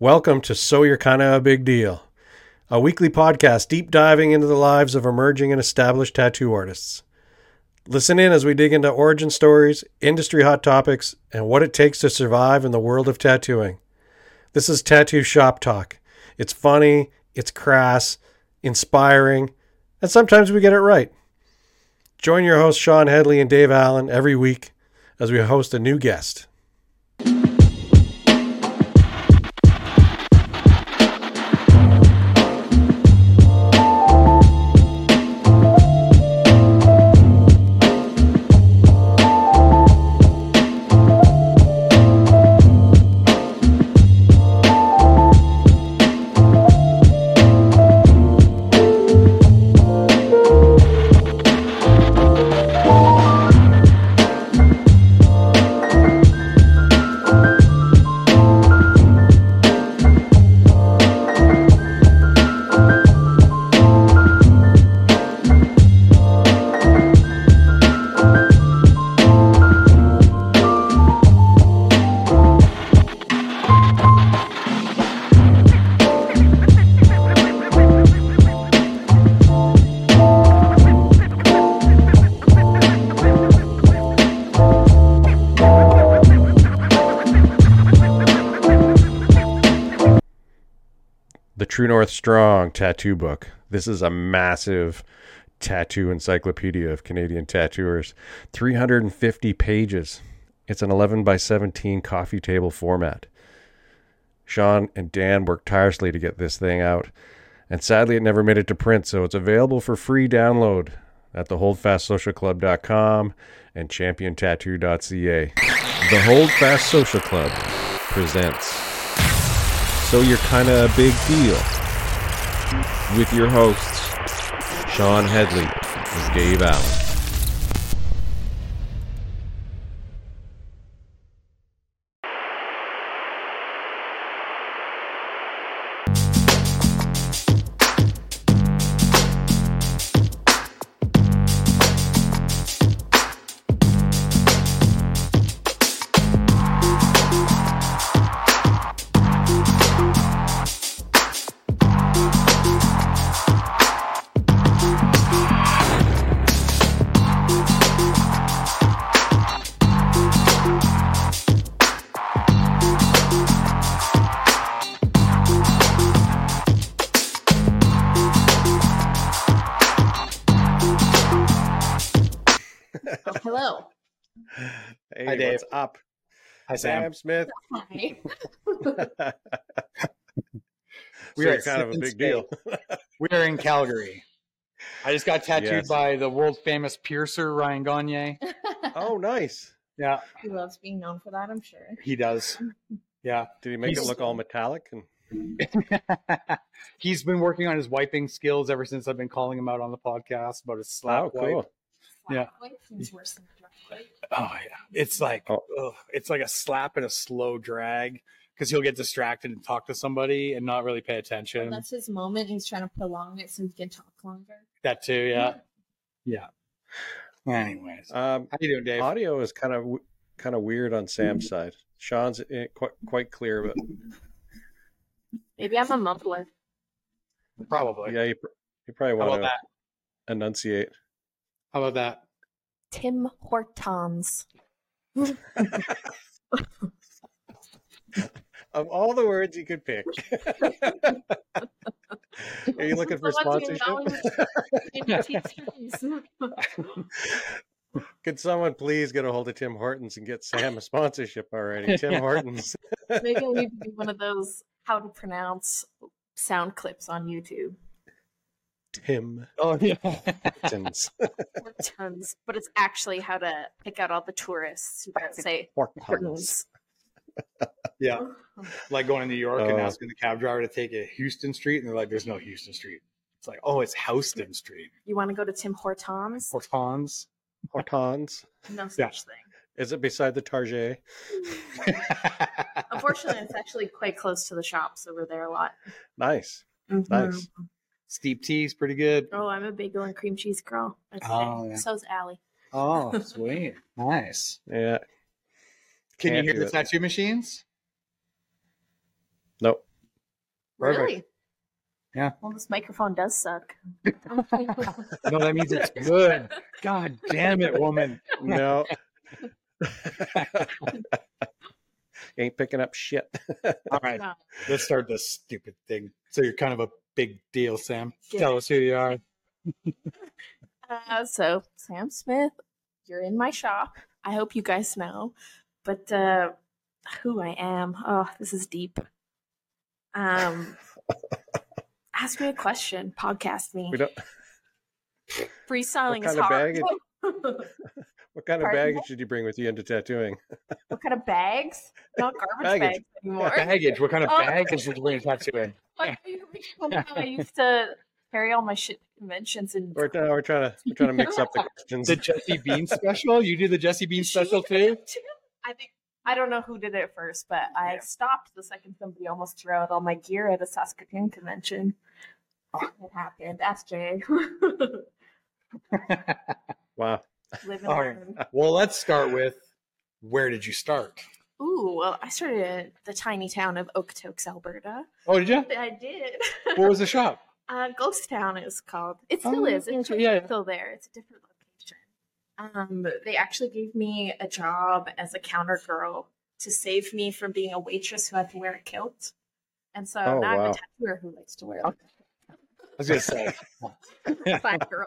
Welcome to So You're Kinda a Big Deal, a weekly podcast deep diving into the lives of emerging and established tattoo artists. Listen in as we dig into origin stories, industry hot topics, and what it takes to survive in the world of tattooing. This is Tattoo Shop Talk. It's funny, it's crass, inspiring, and sometimes we get it right. Join your hosts Shawn Hedley and Dave Allen every week as we host a new guest. Strong Tattoo Book. This is a massive tattoo encyclopedia of Canadian tattooers. 350 pages. It's an 11 by 17 coffee table format. Shawn and Dan worked tirelessly to get this thing out, and sadly, it never made it to print, so it's available for free download at theholdfastsocialclub.com and championtattoo.ca. The Hold Fast Social Club presents So You're Kinda a Big Deal with your hosts, Shawn Hedley and Dave Allen. What's up? Hi, Sam. Sam Smith. Hi. We So are kind of a big deal. We are in Calgary. I just got tattooed Yes. by the world famous piercer Ryan Gagne. oh, nice. Yeah, he loves being known for that, I'm sure. he does. Yeah, Did he make it look all metallic? And he's been working on his wiping skills ever since I've been calling him out on the podcast about his slap oh, wipe. Cool. Yeah. Seems worse than dry white. Oh yeah, it's like Oh. ugh, it's like a slap and a slow drag because he'll get distracted and talk to somebody and not really pay attention. And that's his moment. He's trying to prolong it so he can talk longer. that too, yeah, yeah. Anyways, Um, how you doing, Dave? audio is kind of kind of weird on Sam's side. Shawn's eh, quite quite clear, but Maybe I'm a mumbler. Probably. yeah, you, pr- you probably want to that? enunciate. How about that? Tim Hortons. Of all the words you could pick, are you looking for sponsorship? Could someone please get a hold of Tim Hortons and get Sam a sponsorship already? Tim Hortons. Maybe I need to do one of those how to pronounce sound clips on YouTube. Tim Oh yeah. Hortons. Hortons, but it's actually how to pick out all the tourists who don't say Hortons. Hortons. yeah. Like going to New York and Oh. asking the cab driver to take a Houston Street, and they're like, "There's no Houston Street." It's like, "Oh, it's Houston Street." You want to go to Tim Hortons? Hortons. Hortons. No such Yeah. thing. Is it beside the Target? Unfortunately, it's actually quite close to the shop, so we're there a lot. Nice. Mhm. Nice. Steep tea is pretty good. Oh, I'm a bagel and cream cheese girl. I'd say. Oh, yeah. So's Allie. Oh, sweet. Nice. Yeah. Can Can't you hear the it. tattoo machines? Nope. Perfect. Really? Yeah. Well, this microphone does suck. No, that means it's good. God damn it, woman. No. Ain't picking up shit. All right, No. let's start this stupid thing. So you're kind of a big deal, Sam. Tell us who you are. Uh, so, Sam Smith, you're in my shop. I hope you guys know. But uh, who I am, oh, this is deep. Um, ask me a question, podcast me. We don't. Freestyling is hard. What kind of Pardon? baggage did you bring with you into tattooing? what kind of bags? Not garbage Baggage. bags anymore. Baggage. What kind of Oh. baggage did you bring tattoo in? Like, I used to carry all my shit to conventions and We're, no, we're trying to we're trying to mix up the questions. The Jesse Bean special? You do the Jesse Bean special too? I think I don't know who did it first, but I Yeah. stopped the second somebody almost threw out all my gear at a Saskatoon convention. Oh, it happened. Ask Jay. Wow. Live and All right. learn. well, let's start with where did you start? Ooh, well, I started in the tiny town of Okotoks, Alberta. Oh, did you? I did. What was the shop? Uh, Ghost Town is called. It still Oh, is. It's yeah, yeah. still there. It's a different location. Um, they actually gave me a job as a counter girl to save me from being a waitress who had to wear a kilt. And so Oh, now I'm wow. a tattooer who likes to wear like I was gonna say. fine girl.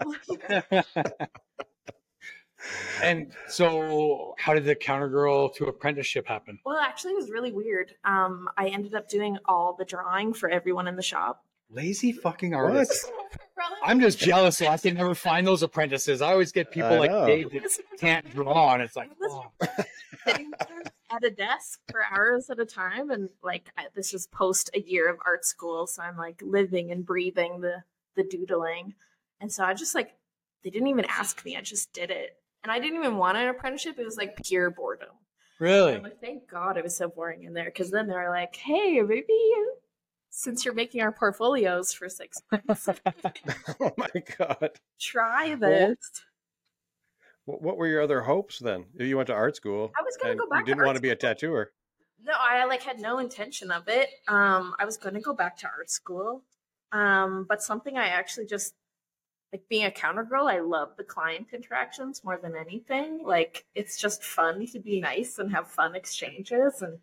And so, how did the counter girl to apprenticeship happen? well, actually, it was really weird. Um, I ended up doing all the drawing for everyone in the shop. Lazy fucking What? artists. I'm just jealous that I can never find those apprentices. I always get people I like know. Dave that can't draw, and it's like, oh. sitting at a desk for hours at a time and like I, this was post a year of art school so i'm like living and breathing the the doodling and so i just like they didn't even ask me i just did it and i didn't even want an apprenticeship it was like pure boredom really? Like thank god it was so boring in there because then they were like hey maybe you since you're making our portfolios for six months Oh my god. try this What, what were your other hopes then? You went to art school. i was gonna go back you didn't to want to be a tattooer. No, I like had no intention of it. Um, I was going to go back to art school, um, but something I actually just like being a counter girl. I love the client interactions more than anything. Like it's just fun to be nice and have fun exchanges. And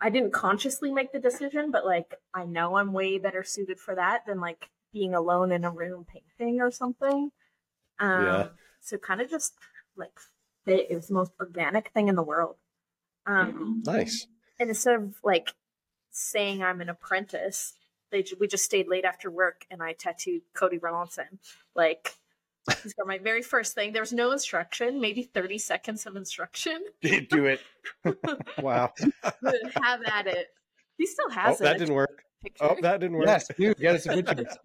I didn't consciously make the decision, but like I know I'm way better suited for that than like being alone in a room painting or something. Um, Yeah. So kind of just like fit. It was the most organic thing in the world. Um, Nice. and instead of like saying I'm an apprentice, they we just stayed late after work and I tattooed Cody Rollinson. Like he's got my very first thing. There was no instruction, maybe 30 seconds of instruction. Did do it. Wow. Have at it. He still Oh, it. that didn't work. Picture. Oh, that didn't work. Yes, dude. Get us a picture.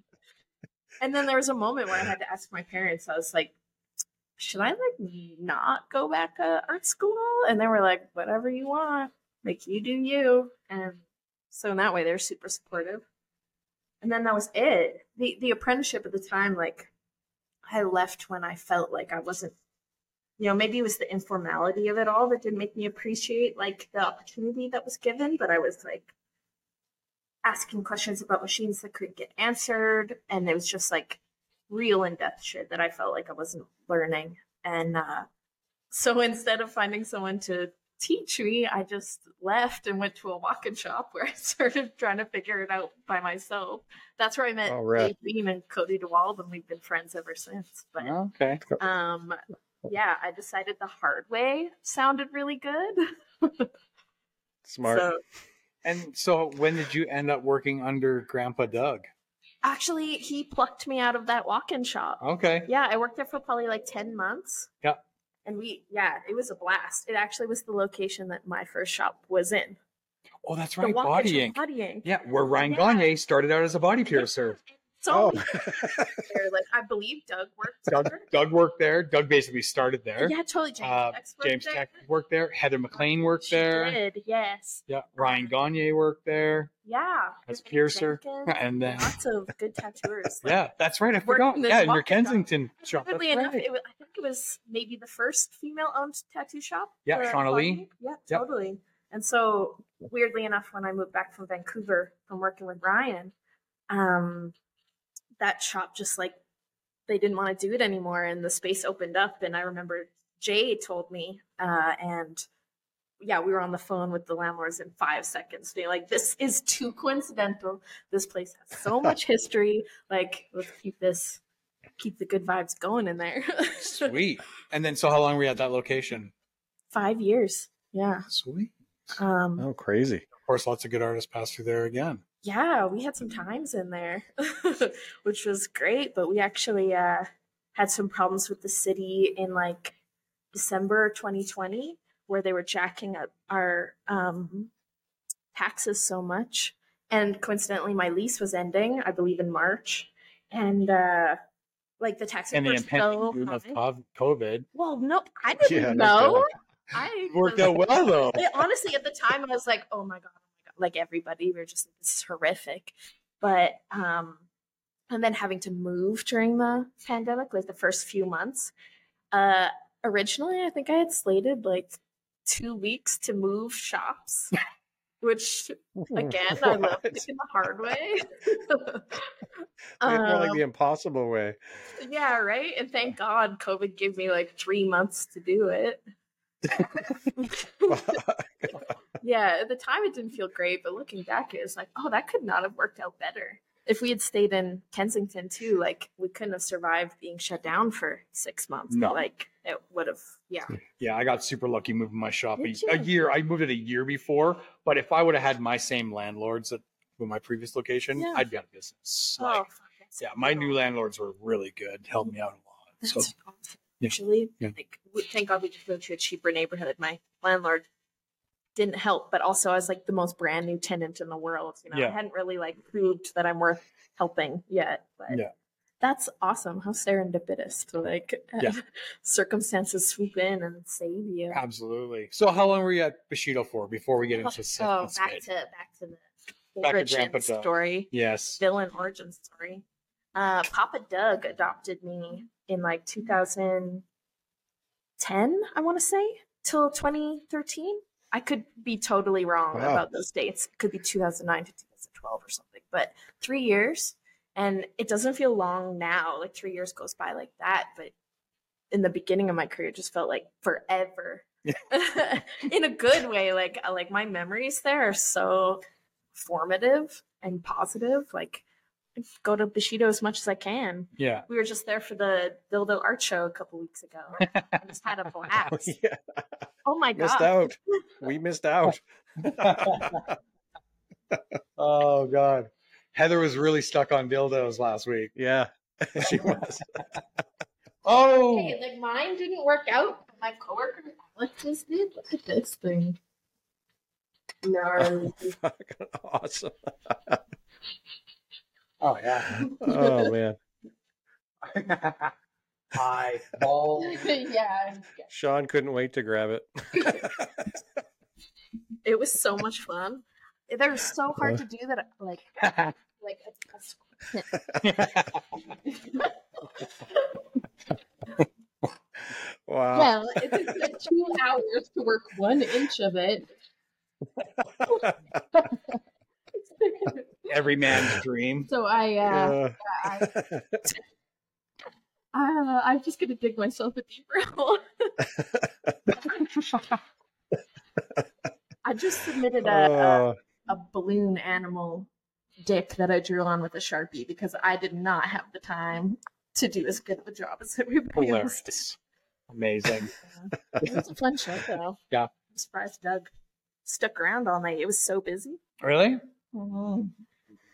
And then there was a moment where I had to ask my parents. I was like, "Should I like not go back to art school?" And they were like, "Whatever you want, like you do you." And so in that way, they're super supportive. And then that was it. the The apprenticeship at the time, like, I left when I felt like I wasn't. You know, maybe it was the informality of it all that didn't make me appreciate like the opportunity that was given. But I was like, asking questions about machines that couldn't get answered and it was just like real in-depth shit that i felt like i wasn't learning and uh, so instead of finding someone to teach me i just left and went to a walk-in shop where i started trying to figure it out by myself that's where i met All right. Dave Beam and cody dewald and we've been friends ever since but Okay. um yeah i decided the hard way sounded really good Smart. so And so, when did you end up working under Grandpa Doug? actually he plucked me out of that walk-in shop Okay. Yeah, I worked there for probably like 10 months. Yeah. And we, yeah, it was a blast. It actually was the location that my first shop was in. Oh, that's right. Body ink. Body ink. Yeah, where Ryan Yeah. Gagne started out as a body piercer. So oh. there, like I believe Doug worked Doug, there. Doug worked there. Doug basically started there. Yeah, totally. James Uh, worked James there. Tech worked there. Heather McLean worked She there. did, yes. Yeah, Ryan Gagne worked there Yeah. as a piercer. Jenkins, And then, lots of good tattooers. Like, yeah, that's right. I forgot. Yeah, in your. Kensington shop. Weirdly enough, right. was, I think it was maybe the first female-owned tattoo shop. Yeah, Shauna Lee. Yeah, Yep. totally. And so, weirdly enough, when I moved back from Vancouver from working with Ryan, um, that shop just like they didn't want to do it anymore, and the space opened up. And I remember Jay told me, uh, and yeah, we were on the phone with the landlords in five seconds, being like, "This is too coincidental. This place has so much history. Like, let's keep this, keep the good vibes going in there." Sweet. And then, so how long were you at that location? Five years. Yeah. Sweet. Um, Oh, crazy. Of course, lots of good artists passed through there again. Yeah, we had some times in there, which was great. But we actually uh, had some problems with the city in like December 2020, where they were jacking up our um, taxes so much. And coincidentally, my lease was ending, I believe, in March. And uh, like the taxes And the were impending so boom of high. cov- COVID Well, no, I didn't Yeah, no know. I worked out well, though. Like, honestly, at the time, I was like, "Oh my god, oh my god!" Like everybody, we were just like, "This is horrific." But um, and then having to move during the pandemic, like the first few months. Uh, originally, I think I had slated like two weeks to move shops, which again, I love taking the hard way. More like Um, the impossible way. yeah, right. And thank God, COVID gave me like three months to do it. Yeah, at the time it didn't feel great, but looking back, it was like, oh, that could not have worked out better. If we had stayed in Kensington too, like we couldn't have survived being shut down for six months. No. Like it would have, yeah. Yeah, I got super lucky moving my shop a, a year. I moved it a year before, but if I would have had my same landlords at with my previous location, Yeah. I'd be out of business. Oh, Like, yeah, my new landlords were really good, helped me out a lot. That's So awesome. Yeah. Actually, Yeah. like we- thank God we just moved to a cheaper neighborhood. My landlord didn't help, but also I was like the most brand new tenant in the world. You know, Yeah. I hadn't really like proved that I'm worth helping yet. But Yeah. that's awesome. How serendipitous to like Yeah. circumstances swoop in and save you. absolutely. So how long were you at Bushido for before we get into Oh, Seth back and to back to the Back to origin story. Yes. villain origin story. Uh, Papa Doug adopted me in like 2010, I want to say, till 2013. I could be totally wrong Wow. about those dates. It could be 2009 to 2012 or something, but three years. And it doesn't feel long now. Like three years goes by like that. But in the beginning of my career, it just felt like forever. in a good way. Like, like my memories there are so formative and positive. Like, go to Bushido as much as I can. Yeah. We were just there for the Dildo Art Show a couple weeks ago. I just had a blast. Oh, yeah, Oh my missed god! Missed out. We missed out. oh God. Heather was really stuck on dildos last week. Yeah, she was. Oh, Hey, like mine didn't work out. but My coworker Alex's did. Look at this thing. Gnarly. Fucking awesome. Oh yeah. Oh man, Hi, ball. yeah, Shawn couldn't wait to grab it. it was so much fun. They were so hard to do that. Like, like a, a Wow. Well, it took two hours to work one inch of it. Every man's dream. So I, uh, Yeah. I, uh, I'm just gonna dig myself a deeper hole. I just submitted a, a Oh, a balloon animal dick that I drew on with a sharpie because I did not have the time to do as good of a job as everybody else. did. Hilarious. Amazing. It was a fun show, though. Yeah. I'm surprised Doug stuck around all night. It was so busy. Really?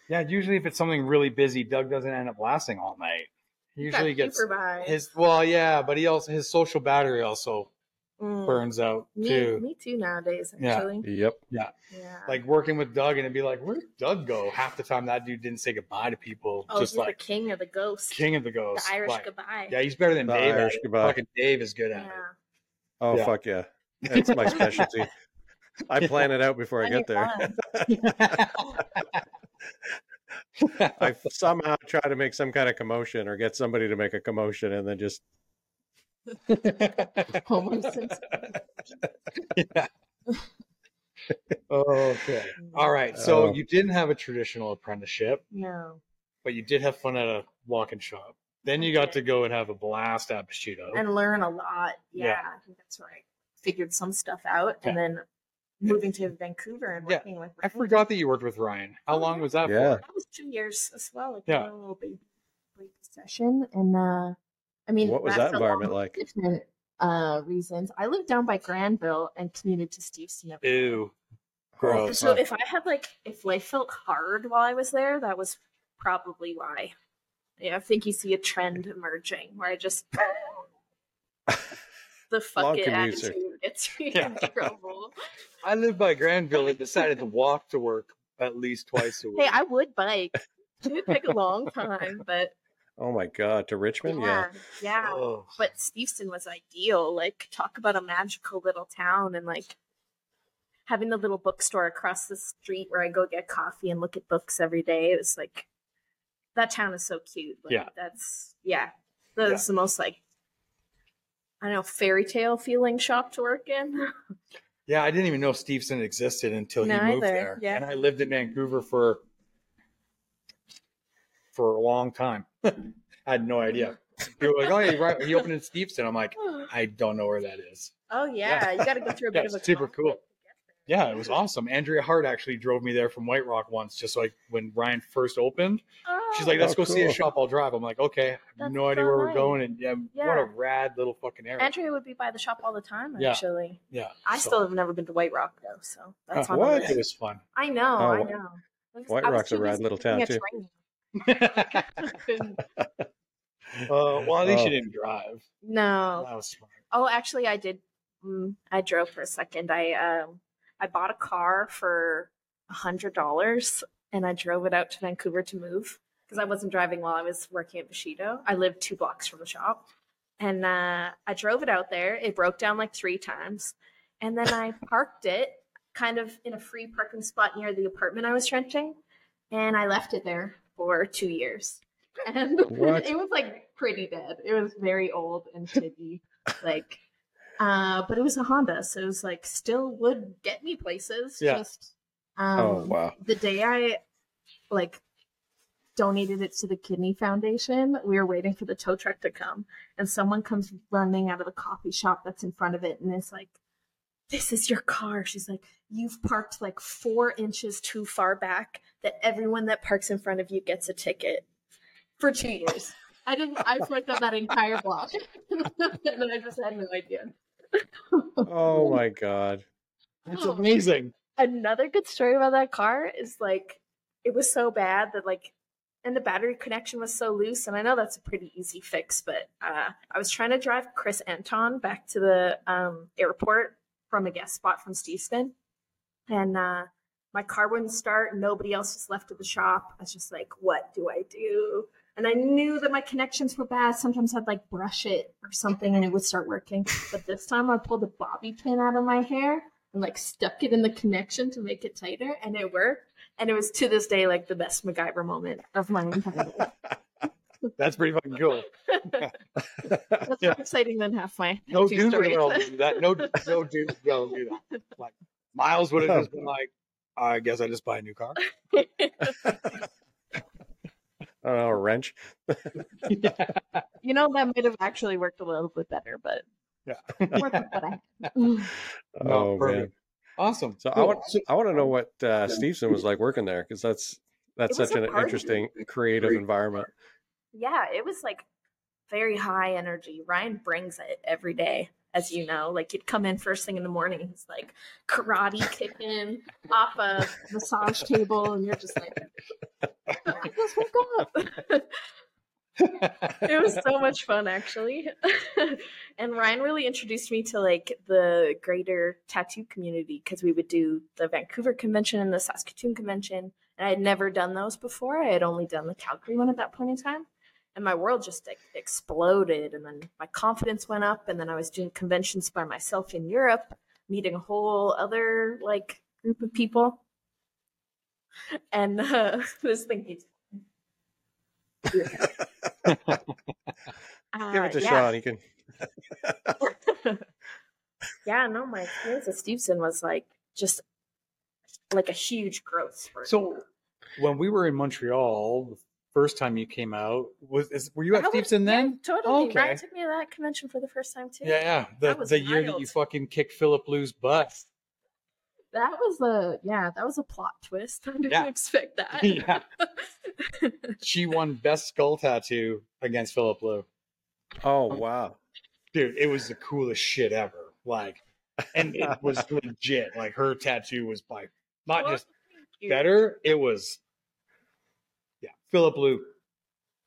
Yeah, usually if it's something really busy, Doug doesn't end up lasting all night. He usually Got gets paper by. his well, yeah, but he also his social battery also Mm. burns out me, too. me too nowadays. Yeah. Yep. yeah. Like working with Doug and it'd be like, where did Doug go? Half the time that dude didn't say goodbye to people. oh, just he's like the king of the ghost, king of the the ghosts. Irish Like, goodbye. Yeah, he's better than The Dave. Irish goodbye. Fucking Dave is good at Yeah. Oh Yeah. fuck yeah. That's my specialty. I plan it out before I get there. it. I somehow try to make some kind of commotion or get somebody to make a commotion and then just Homer Simpson. yeah. Okay. All right. So Oh. you didn't have a traditional apprenticeship, No. but you did have fun at a walk-in shop. Then you got to go and have a blast at Bushido. And learn a lot. Yeah, Yeah. I think that's right. Figured some stuff out. And then moving to Vancouver and Yeah. working with I forgot that you worked with Ryan. How Oh, long was that Yeah. for? That was two years as well. Like Yeah. a little baby break session. And uh I mean What was that environment like? Different uh reasons. I lived down by Granville and commuted to Steveston. every day. Ew. Gross. So if I had like if life felt hard while I was there, that was probably why. Yeah, I think you see a trend emerging where I just the fuck it attitude Yeah. in. I lived by Granville and decided to walk to work at least twice a week. Hey, I would bike. It would take a long time, but Oh my god, to Richmond? Yeah. yeah, yeah. Oh. But Steveston was ideal. Like, talk about a magical little town and like having the little bookstore across the street where I go get coffee and look at books every day. It was like that town is so cute. Like, Yeah. that's yeah. That's the most like I don't know fairy tale feeling shop to work in. Yeah, I didn't even know Steveston existed until he moved there. yeah. And I lived in Vancouver for for a long time. I had no idea. People were like, "Oh, yeah, right. He opened in Steveston." I'm like, I don't know where that is. oh yeah, you got to go through a Yeah, bit of a super conflict cool. To get there. Yeah, it was awesome. Andrea Hart actually drove me there from White Rock once, just like when Ryan first opened. She's like, Oh, "Let's Oh, go see a shop. I'll drive." I'm like, "Okay." That's no idea so where we're going, and yeah, what Yeah. a rad little fucking area. Andrea would be by the shop all the time. Actually, yeah, I so- still have never been to White Rock though, so that's Uh, what? It was fun. I know, Oh, I know. I was- White I Rock's a rad little town, a too. train. uh, well, at least Oh. you didn't drive. no. That was smart. Oh, actually, I did. Mm, I drove for a second. I um, I bought a car for a hundred dollars, and I drove it out to Vancouver to move because I wasn't driving while I was working at Bushido. I lived two blocks from the shop, and uh, I drove it out there. It broke down like three times, and then I parked it kind of in a free parking spot near the apartment I was renting, and I left it there for two years. And What? it was like pretty dead. It was very old and shitty. like uh but it was a Honda, so it was like still would get me places. Yeah. Just um Oh, wow. the day I like donated it to the kidney foundation we were waiting for the tow truck to come and someone comes running out of the coffee shop that's in front of it and it's like this is your car she's like you've parked like four inches too far back that everyone that parks in front of you gets a ticket for two years i didn't i worked on that entire block. And i just had no idea. Oh my god. It's amazing. another good story about that car is like it was so bad that like and the battery connection was so loose and i know that's a pretty easy fix but uh, i was trying to drive chris anton back to the um, airport from a guest spot from steveston and uh, my car wouldn't start nobody else was left at the shop. I was just like what do i do and i knew that my connections were bad sometimes i'd like brush it or something and it would start working but this time i pulled a bobby pin out of my hair and like stuck it in the connection to make it tighter and it worked and it was to this day like the best MacGyver moment of my entire life. That's pretty fucking cool. That's Yeah. more exciting than halfway. No dude would have stories. to do that. No, no dude would be able to do that. Like Miles would have just been like, I guess I just buy a new car. I don't know, a wrench. you know that might have actually worked a little bit better, but Yeah. worked with what No, Oh man. Awesome. So I want I want to know what uh, Steveston was like working there because that's that's such an party. interesting creative environment. yeah, it was like very high energy. Ryan brings it every day, as you know. Like he'd come in first thing in the morning, he's like karate kicking off a massage table, and you're just like, just wake up. it was so much fun actually and ryan really introduced me to like the greater tattoo community because we would do the vancouver convention and the saskatoon convention and i had never done those before i had only done the calgary one at that point in time and my world just like, exploded and then my confidence went up and then i was doing conventions by myself in europe meeting a whole other like group of people and uh, this thing keeps Give it to Uh, yeah. Shawn. He can. yeah, no, my experience at Steveston was like just like a huge growth spurt. So when we were in Montreal, the first time you came out, was is, were you at That was- Steveston then? Yeah, totally. Okay. Ryan took me to that convention for the first time too. Yeah, yeah. The That was the year that you fucking kicked Filip Leu's butt. That was a yeah, that was a plot twist. I didn't Yeah. expect that. yeah. She won best skull tattoo against Filip Leu. Oh wow. Dude, it was the coolest shit ever. Like and it was legit. Like her tattoo was by not Well, just better, it was yeah, Filip Leu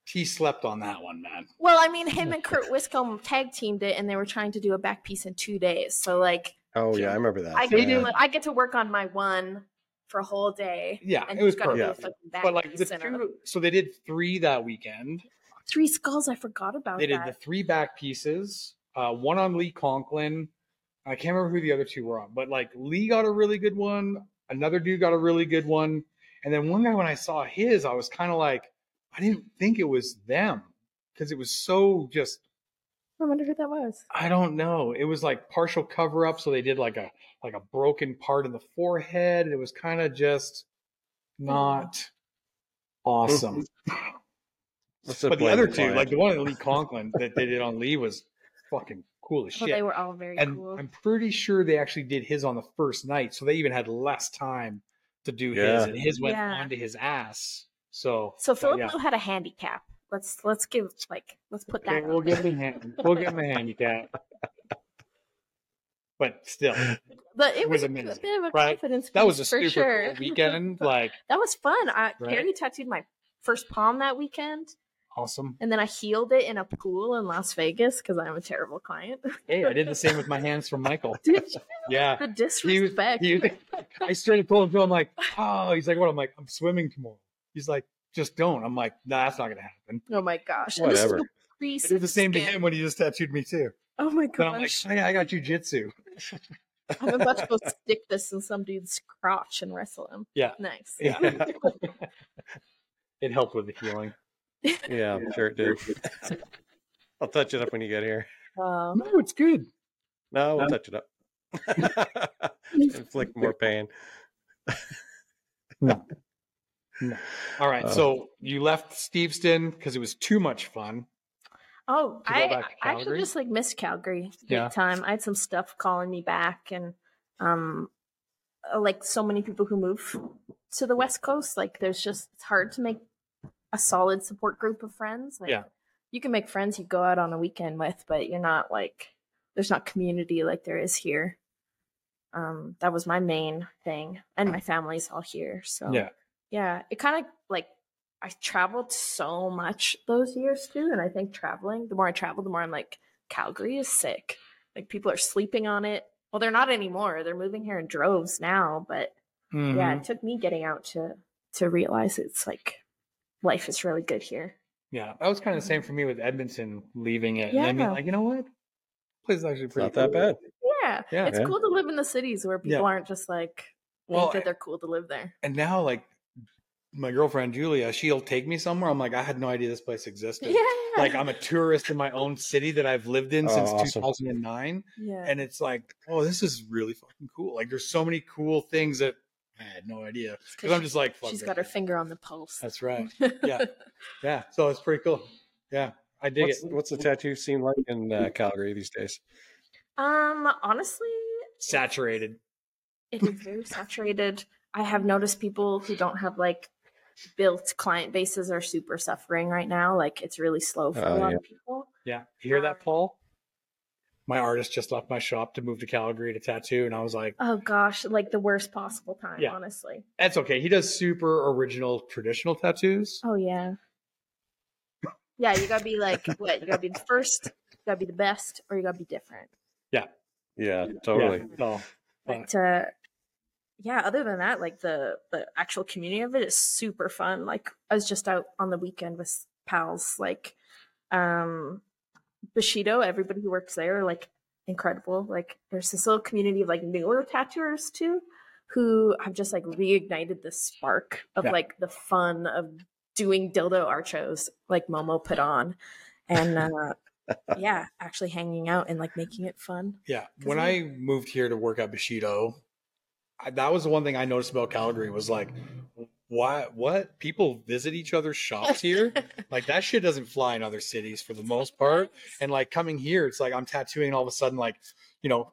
he slept on that one, man. Well, I mean, him and Kurt Wiscombe tag teamed it, and they were trying to do a back piece in two days. So, like, Oh yeah, I remember that. I yeah. get to, I get to work on my one for a whole day, Yeah, and it was he's got to do a perfect. fucking back But like the piece and a- two, so they did three that weekend. three skulls. I forgot about They did the three back pieces, uh, one on Lee Conklin. I can't remember who the other two were on, but like Lee got a really good one. Another dude got a really good one. And then one guy, when I saw his, I was kind of like, I didn't think it was them because it was so just, I wonder who that was. I don't know. It was like partial cover up. So they did like a, like a broken part in the forehead. It was kind of just oh, not awesome. Let's but the other two, like the one in Lee Conklin that they did on Lee was fucking cool as But shit. they were all very and cool. I'm pretty sure they actually did his on the first night, so they even had less time to do his, and his went Yeah. onto his ass. So, So Philip yeah. Lou had a handicap. Let's let's give like let's put that. Okay, we'll out give him a hand, we'll give him a handicap. But still, But it was was, a amazing, bit of a right? confidence. that was a boost for super sure. cool weekend. Like that was fun. I Right? Carrie tattooed my first palm that weekend, awesome. and then I healed it in a pool in Las Vegas because I'm a terrible client. Hey, I did the same with my hands from Michael. Did you? Yeah. The He was, disrespect. he was- I straight up told him, I'm like, oh, he's like, what? I'm like, I'm swimming tomorrow. He's like, just don't. I'm like, nah, that's not gonna happen. oh my gosh! And this is Whatever. the I did the same to him when he just tattooed me too. Oh my Then I'm like, gosh! oh, yeah, I got jujitsu. I'm about to go stick this in some dude's crotch and wrestle him. Yeah. Nice. Yeah. it helped with the healing. Yeah, I'm sure it did. I'll touch it up when you get here. Um, No, it's good. No, we'll Um, touch it up. Inflict more pain. No. no. All right. Uh, so you left Steveston because it was too much fun. Oh, I, I actually just like missed Calgary big Yeah. time. I had some stuff calling me back, and um, uh, like so many people who move to the West Coast, like there's just it's hard to make a solid support group of friends. Like, Yeah. you can make friends you go out on a weekend with, but you're not like there's not community like there is here. Um, that was my main thing, and my family's all here, so Yeah. yeah it kind of like i traveled so much those years too and i think traveling the more i travel the more i'm like calgary is sick like people are sleeping on it well they're not anymore they're moving here in droves now but yeah Mhm. it took me getting out to to realize it's like life is really good here Yeah. That was kind of the same um for me with Edmonton leaving it. And I mean, Yeah. like, you know what? Place is actually It's pretty not that bad. yeah, Yeah. it's Yeah. cool to live in the cities where people Yeah. aren't just like think Well, that they're cool to live there and now like my girlfriend Julia, she'll take me somewhere. I'm like, I had no idea this place existed. yeah Like I'm a tourist in my own city that I've lived in Oh, since awesome. 2009. yeah and it's like, oh, this is really fucking cool. Like, there's so many cool things that I had no idea because I'm just like, fuck she's it. got her finger on the pulse That's right. Yeah, yeah. So it's pretty cool. Yeah, I dig What's, it. what's the tattoo scene like in uh, Calgary these days? um honestly Saturated. it is very saturated. I have noticed people who don't have like built client bases are super suffering right now. Like it's really slow for Oh, a lot yeah. of people. Yeah, you hear Um, that, Paul? My artist just left my shop to move to Calgary to tattoo, and I was like, Oh gosh, like the worst possible time, Yeah. honestly. that's okay. He does super original traditional tattoos. Oh yeah. Yeah, you gotta be like what? You gotta be the first, you gotta be the best, or you gotta be different. Yeah, yeah, totally. Yeah, so, But uh yeah, other than that, like the the actual community of it is super fun. Like I was just out on the weekend with pals, like um Bushido, everybody who works there, like incredible. Like there's this little community of like newer tattooers too, who have just like reignited the spark of Yeah. like the fun of doing dildo art shows like Momo put on. And uh yeah, actually hanging out and like making it fun. Yeah. When I- I moved here to work at Bushido, I, that was the one thing I noticed about Calgary was like, why? What people visit each other's shops here? like that shit doesn't fly in other cities for the most part. And like coming here, it's like I'm tattooing, all of a sudden, like you know,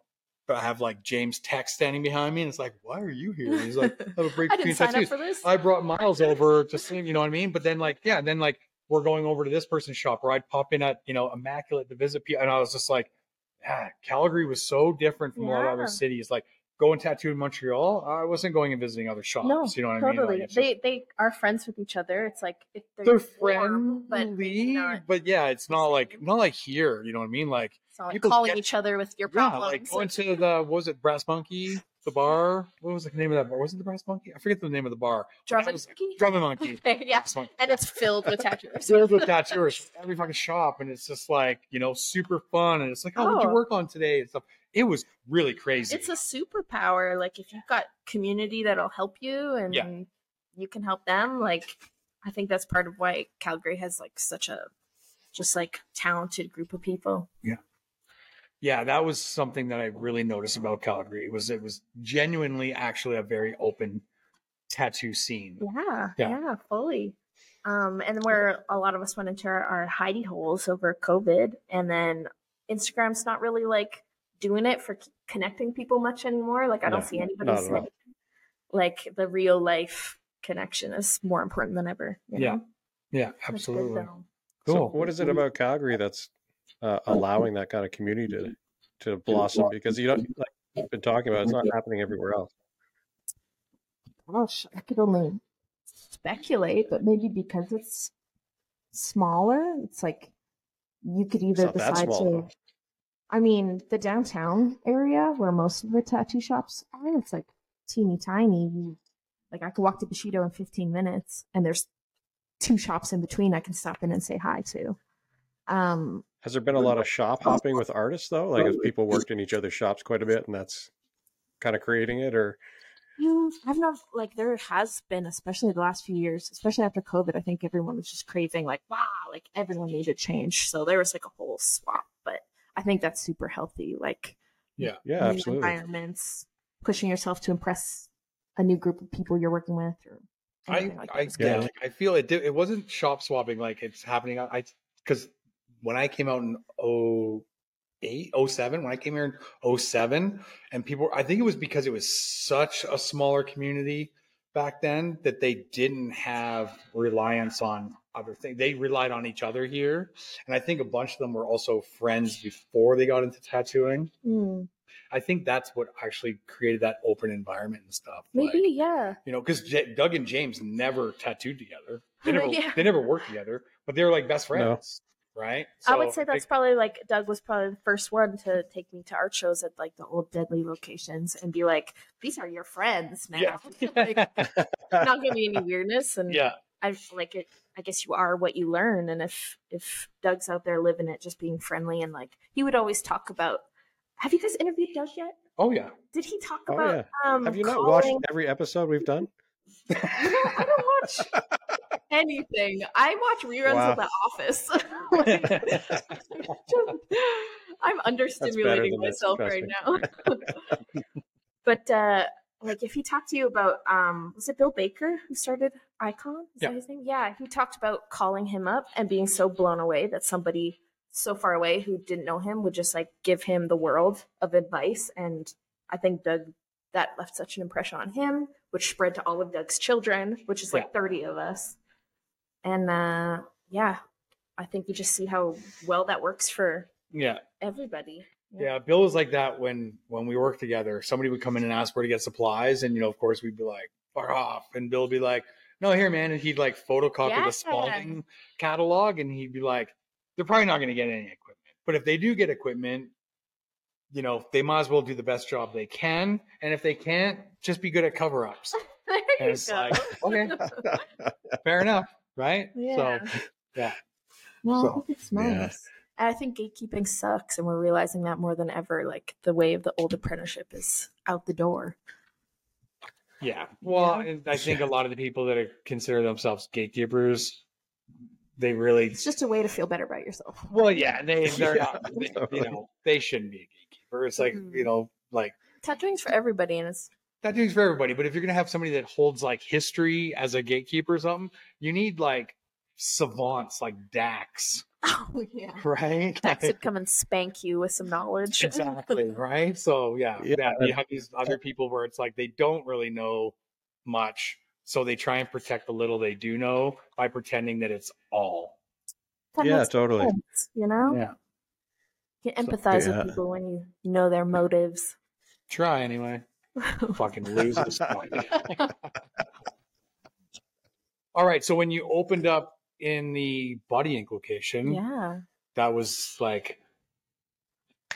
I have like James Tech standing behind me, and it's like, why are you here? And he's like, I have a break between tattoos. up for this. I brought Miles over to see, you know what I mean? But then like, yeah, then like we're going over to this person's shop or I'd pop in at, you know, Immaculate to visit people. And I was just like, yeah, Calgary was so different from a lot of other cities. Like going tattoo in Montreal, I wasn't going and visiting other shops. no, you know what I mean? totally. Like, it's they just- they are friends with each other. It's like if they're, they're warm, but friendly, not- but yeah, it's not like, not like here. You know what I mean? Like, it's not like calling get- each other with your problems. yeah, like going to the, what was it, Brass Monkey, the bar? What was the name of that bar? Was it the Brass Monkey? I forget the name of the bar. Was- Monkey? Drummond Monkey. yeah, Monkey. and it's filled with tattoos. filled with tattooers every fucking shop and it's just like you know super fun and it's like oh, what'd you Oh. work on today and stuff it was really crazy It's a superpower. Like if you've got community that'll help you and Yeah. you can help them, like I think that's part of why Calgary has like such a just like talented group of people. yeah Yeah, that was something that i really noticed about calgary It was it was genuinely actually a very open tattoo scene Yeah, Yeah. yeah, fully. Um, and where a lot of us went into our, our hidey holes over COVID, and then Instagram's not really like doing it for connecting people much anymore. Like I don't No, see anybody not saying like the real life connection is more important than ever. you Yeah, know? yeah absolutely though. So cool what is it about Calgary that's uh, allowing that kind of community to to blossom? Because you don't like you've been talking about, it's not happening everywhere else. Gosh, I could only speculate, but maybe because it's smaller, it's like you could either decide small. to. I mean, the downtown area where most of the tattoo shops are, it's like teeny tiny. Like I could walk to Bushido in 15 minutes, and there's two shops in between I can stop in and say hi to. Um, Has there been a lot of shop hopping with artists though? Like have people worked in each other's shops quite a bit, and that's kind of creating it, or you, I've not like there has been, especially the last few years, especially after COVID. I think everyone was just craving like, wow, like everyone needed change. So there was like a whole swap, I think that's super healthy. Like yeah yeah, absolutely. environments, pushing yourself to impress a new group of people you're working with, or I, like that. I, yeah, like, I feel it. Did, it wasn't shop swapping like it's happening. I because when I came out in 08, 07, when I came here in 07, and people, I think it was because it was such a smaller community back then that they didn't have reliance on other things. They relied on each other here, and I think a bunch of them were also friends before they got into tattooing. Mm, I think that's what actually created that open environment and stuff. maybe, Like, yeah. you know, because Doug and James never tattooed together. They never, Yeah. they never worked together, but they were like best friends, right? I would say So, that's probably like Doug was probably the first one to take me to art shows at like the old deadly locations and be like, "These are your friends, now." yeah, like, not gonna be any weirdness, and yeah, I like it. I guess you are what you learn, and if if Doug's out there living it, just being friendly and like he would always talk about. Have you guys interviewed Doug yet? oh yeah. Did he talk Oh, about? Um, Have you not calling- watched every episode we've done? You know, I don't watch anything. I watch reruns Wow. of The Office. Like, I'm understimulating myself right now. but uh like if he talked to you about um was it Bill Baker who started Icon? Is Yeah. that his name? Yeah, he talked about calling him up and being so blown away that somebody so far away who didn't know him would just like give him the world of advice and I think Doug that left such an impression on him, which spread to all of Doug's children, which is like Yeah. 30 of us. And uh yeah, I think you just see how well that works for yeah, everybody. Yeah. Bill was like that when when we worked together. Somebody would come in and ask where to get supplies, and you know, of course, we'd be like, "Fuck off," and Bill would be like, "No, here, man," and he'd like photocopy Yeah. the Spaulding catalog, and he'd be like, "They're probably not going to get any equipment, but if they do get equipment." You know, they might as well do the best job they can. And if they can't, just be good at cover ups. There And you it's go. like, okay, fair enough, right? Yeah. So yeah. No, So, I think it's yeah. Nice. And I think gatekeeping sucks, and we're realizing that more than ever. Like the way of the old apprenticeship is out the door. Yeah. Well, Yeah. I think a lot of the people that are, consider themselves gatekeepers, they really, It's just a way to feel better about yourself. well, yeah, they, they're Yeah, not, they, totally. you know, they shouldn't be a gatekeeper. It's like, Mhm. you know, like, Tattooing's for everybody, and it's tattooing's for everybody. But if you're gonna have somebody that holds like history as a gatekeeper or something, you need like savants like Dax, Oh yeah. right? Dax Like- would come and spank you with some knowledge. exactly right. So yeah, Yeah. yeah, you have these other people where it's like they don't really know much, so they try and protect the little they do know by pretending that it's all. That yeah, totally. sense, you know, Yeah, you can empathize Yeah. with people when you know their motives. try anyway. Fucking losers. All right. So when you opened up in the body ink location, yeah. that was like,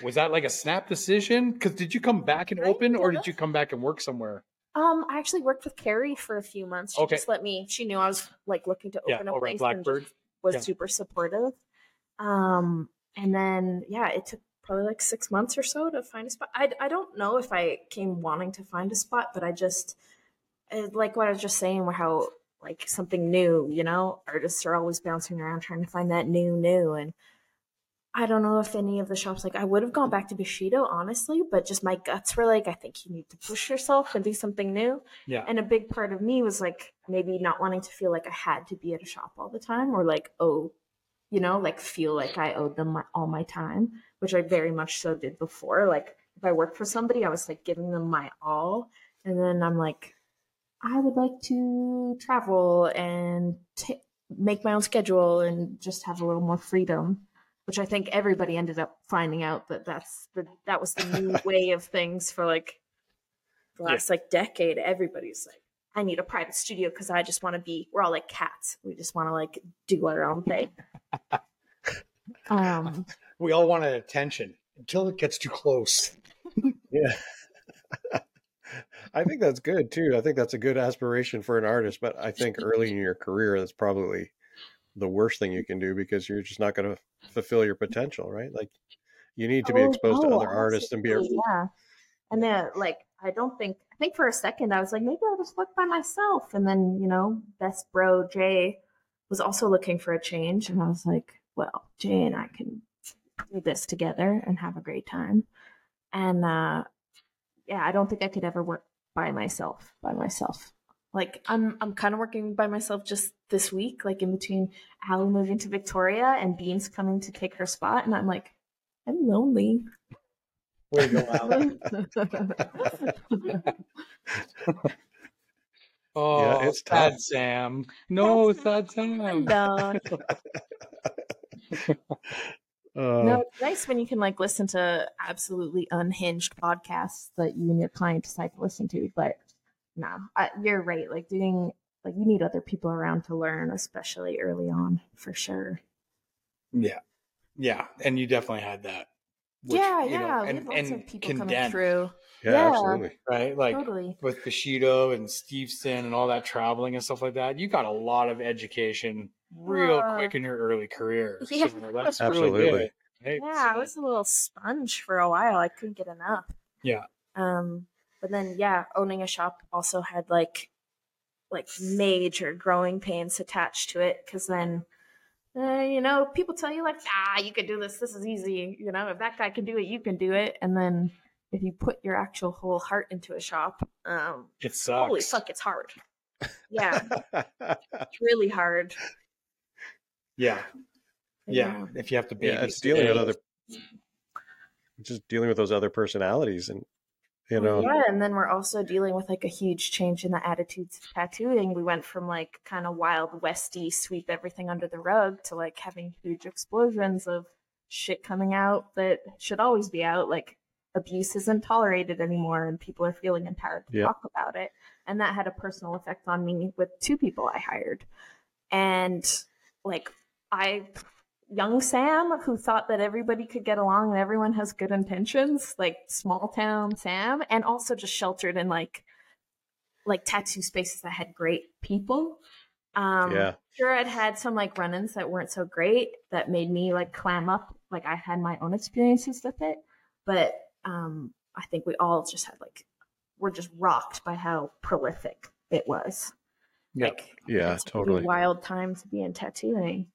was that like a snap decision? Because did you come back and open, or did you come back and work somewhere? Um, I actually worked with Carrie for a few months. She Okay. just let me. She knew I was like looking to Yeah, open a place and Blackbird. was Yeah. super supportive. Um, and then yeah, it took probably like six months or so to find a spot. I I don't know if I came wanting to find a spot, but I just uh, like what I was just saying, where how like something new, you know, artists are always bouncing around trying to find that new new and. I don't know if any of the shops like I would have gone back to Bushido honestly, but just my guts were like I think you need to push yourself and do something new. Yeah. And a big part of me was like maybe not wanting to feel like I had to be at a shop all the time or like, oh, you know, like feel like I owed them my, all my time, which I very much so did before. Like if I worked for somebody, I was like giving them my all. And then I'm like, I would like to travel and t- make my own schedule and just have a little more freedom. Which I think everybody ended up finding out that that's the that was the new way of things for like the Yeah. last like decade. Everybody's like, I need a private studio because I just want to be. We're all like cats. We just want to like do our own thing. um, We all wanted attention until it gets too close. Yeah. I think that's good too. I think that's a good aspiration for an artist, but I think early in your career that's probably the worst thing you can do because you're just not going to fulfill your potential, right? Like you need to be Oh, exposed to oh, other artists and be a, yeah. And then like I don't think I think for a second I was like maybe I'll just work by myself, and then you know best bro Jay was also looking for a change, and I was like, well, Jay and I can do this together and have a great time, and uh, yeah, I don't think I could ever work by myself by myself. Like I'm I'm kind of working by myself just this week, like in between Allie moving to Victoria and Beans coming to take her spot, and I'm like, I'm lonely. Way to go, Alan. Oh, Yeah, it's sad tough. Sam. No, sad Sam. no, uh, no, it's nice when you can like listen to absolutely unhinged podcasts that you and your client decide to listen to. But no, I, you're right. Like doing like you need other people around to learn, especially early on, for sure. Yeah, yeah, and you definitely had that. which, yeah, you know, yeah. we and, lots and of people coming through. yeah, yeah. absolutely. right? Like totally. with Bushido and Steveston and all that traveling and stuff like that, you got a lot of education real Uh, quick in your early career. yeah, So that's Absolutely. really good. right? Yeah, I was a little sponge for a while. I couldn't get enough. Yeah. Um, but then yeah, owning a shop also had like like major growing pains attached to it because then uh, you know people tell you like ah you can do this this is easy you know if that guy can do it you can do it and then if you put your actual whole heart into a shop um It sucks. holy fuck it's hard yeah it's really hard Yeah, yeah. If you have to be, yeah, it's dealing with other, just dealing with those other personalities, and you know, yeah and then we're also dealing with like a huge change in the attitudes of tattooing. We went from like kind of wild westy sweep everything under the rug to like having huge explosions of shit coming out that should always be out like abuse isn't tolerated anymore and people are feeling empowered to Yeah. talk about it. And that had a personal effect on me with two people i hired. And like i young Sam who thought that everybody could get along and everyone has good intentions, like small town Sam, and also just sheltered in like like tattoo spaces that had great people. Um yeah, sure I'd had some like run-ins that weren't so great that made me like clam up. Like I had my own experiences with it. But um I think we all just had like we're just rocked by how prolific it was. Yep. Like yeah, totally. wild time to be in tattooing.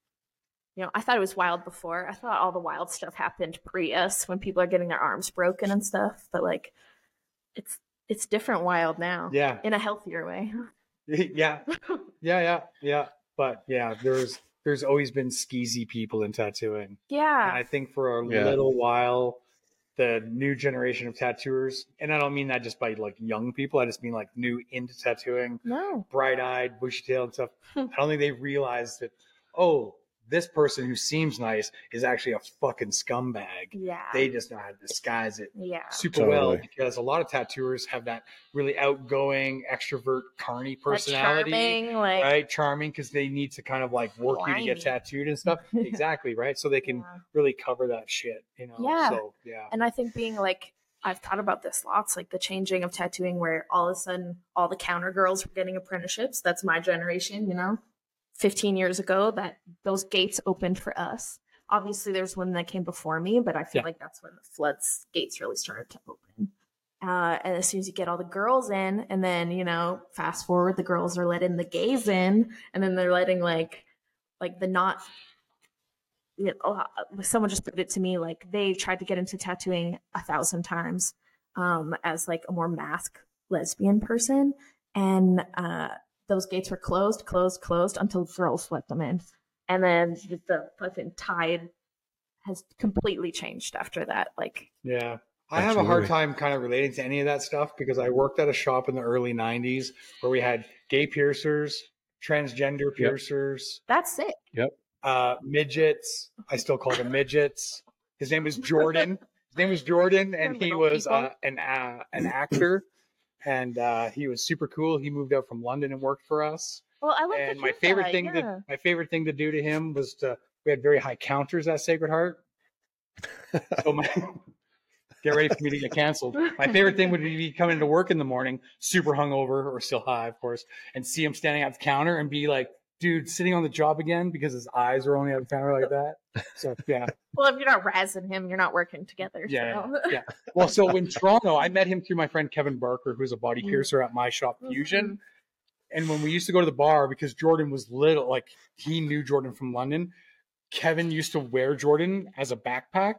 You know, I thought it was wild before. I thought all the wild stuff happened pre us when people are getting their arms broken and stuff. But like, it's it's different wild now. Yeah, In a healthier way. yeah, yeah, yeah, yeah. But yeah, there's there's always been skeezy people in tattooing. And Yeah. I think for a Yeah. little while, the new generation of tattooers, and I don't mean that just by like young people. I just mean like new into tattooing, No. bright eyed, bushy tailed and stuff. I don't think they realized that. Oh, this person who seems nice is actually a fucking scumbag. Yeah. They just know how to disguise it yeah. super well because a lot of tattooers have that really outgoing, extrovert, carny That personality charming, like right? Charming because they need to kind of like work you to get tattooed and stuff. exactly, right? So they can Yeah. really cover that shit, you know. Yeah. So yeah. And I think being like, I've thought about this lots, like the changing of tattooing, where all of a sudden all the counter girls were getting apprenticeships. That's my generation, you know. Fifteen years ago, that those gates opened for us. Obviously, there's one that came before me, but I feel Yeah. like that's when the floods gates really started to open. Uh, and as soon as you get all the girls in, and then you know, fast forward, the girls are letting the gays in, and then they're letting like, like the not you know, uh, someone just put it to me like they tried to get into tattooing a thousand times um, as like a more mask lesbian person, and uh, those gates were closed, closed, closed until girls let them in, and then the, the fucking tide has completely changed after that. Like, Yeah. I have a hard time kind of relating to any of that stuff because I worked at a shop in the early 90s where we had gay piercers, transgender piercers, that's it. Yep. Uh, midgets. I still call them midgets. His name was Jordan. His name was Jordan, and he was people. uh, an uh, an actor, and uh, he was super cool. He moved out from London and worked for us. Well, I love and my favorite that, thing yeah. to my favorite thing to do to him was to we had very high counters at Sacred Heart. So my get ready for me to get canceled. My favorite thing would be coming to work in the morning, super hungover or still high, of course, and see him standing at the counter and be like, "Dude, sitting on the job again," because his eyes are only the counter like that. So yeah, Well, if you're not razzing him, you're not working together. yeah, so. yeah. Well, so in Toronto, I met him through my friend Kevin Barker, who's a body Mm. piercer at my shop, Mhm. Fusion. And when we used to go to the bar, because Jordan was little, like he knew Jordan from London, Kevin used to wear Jordan as a backpack,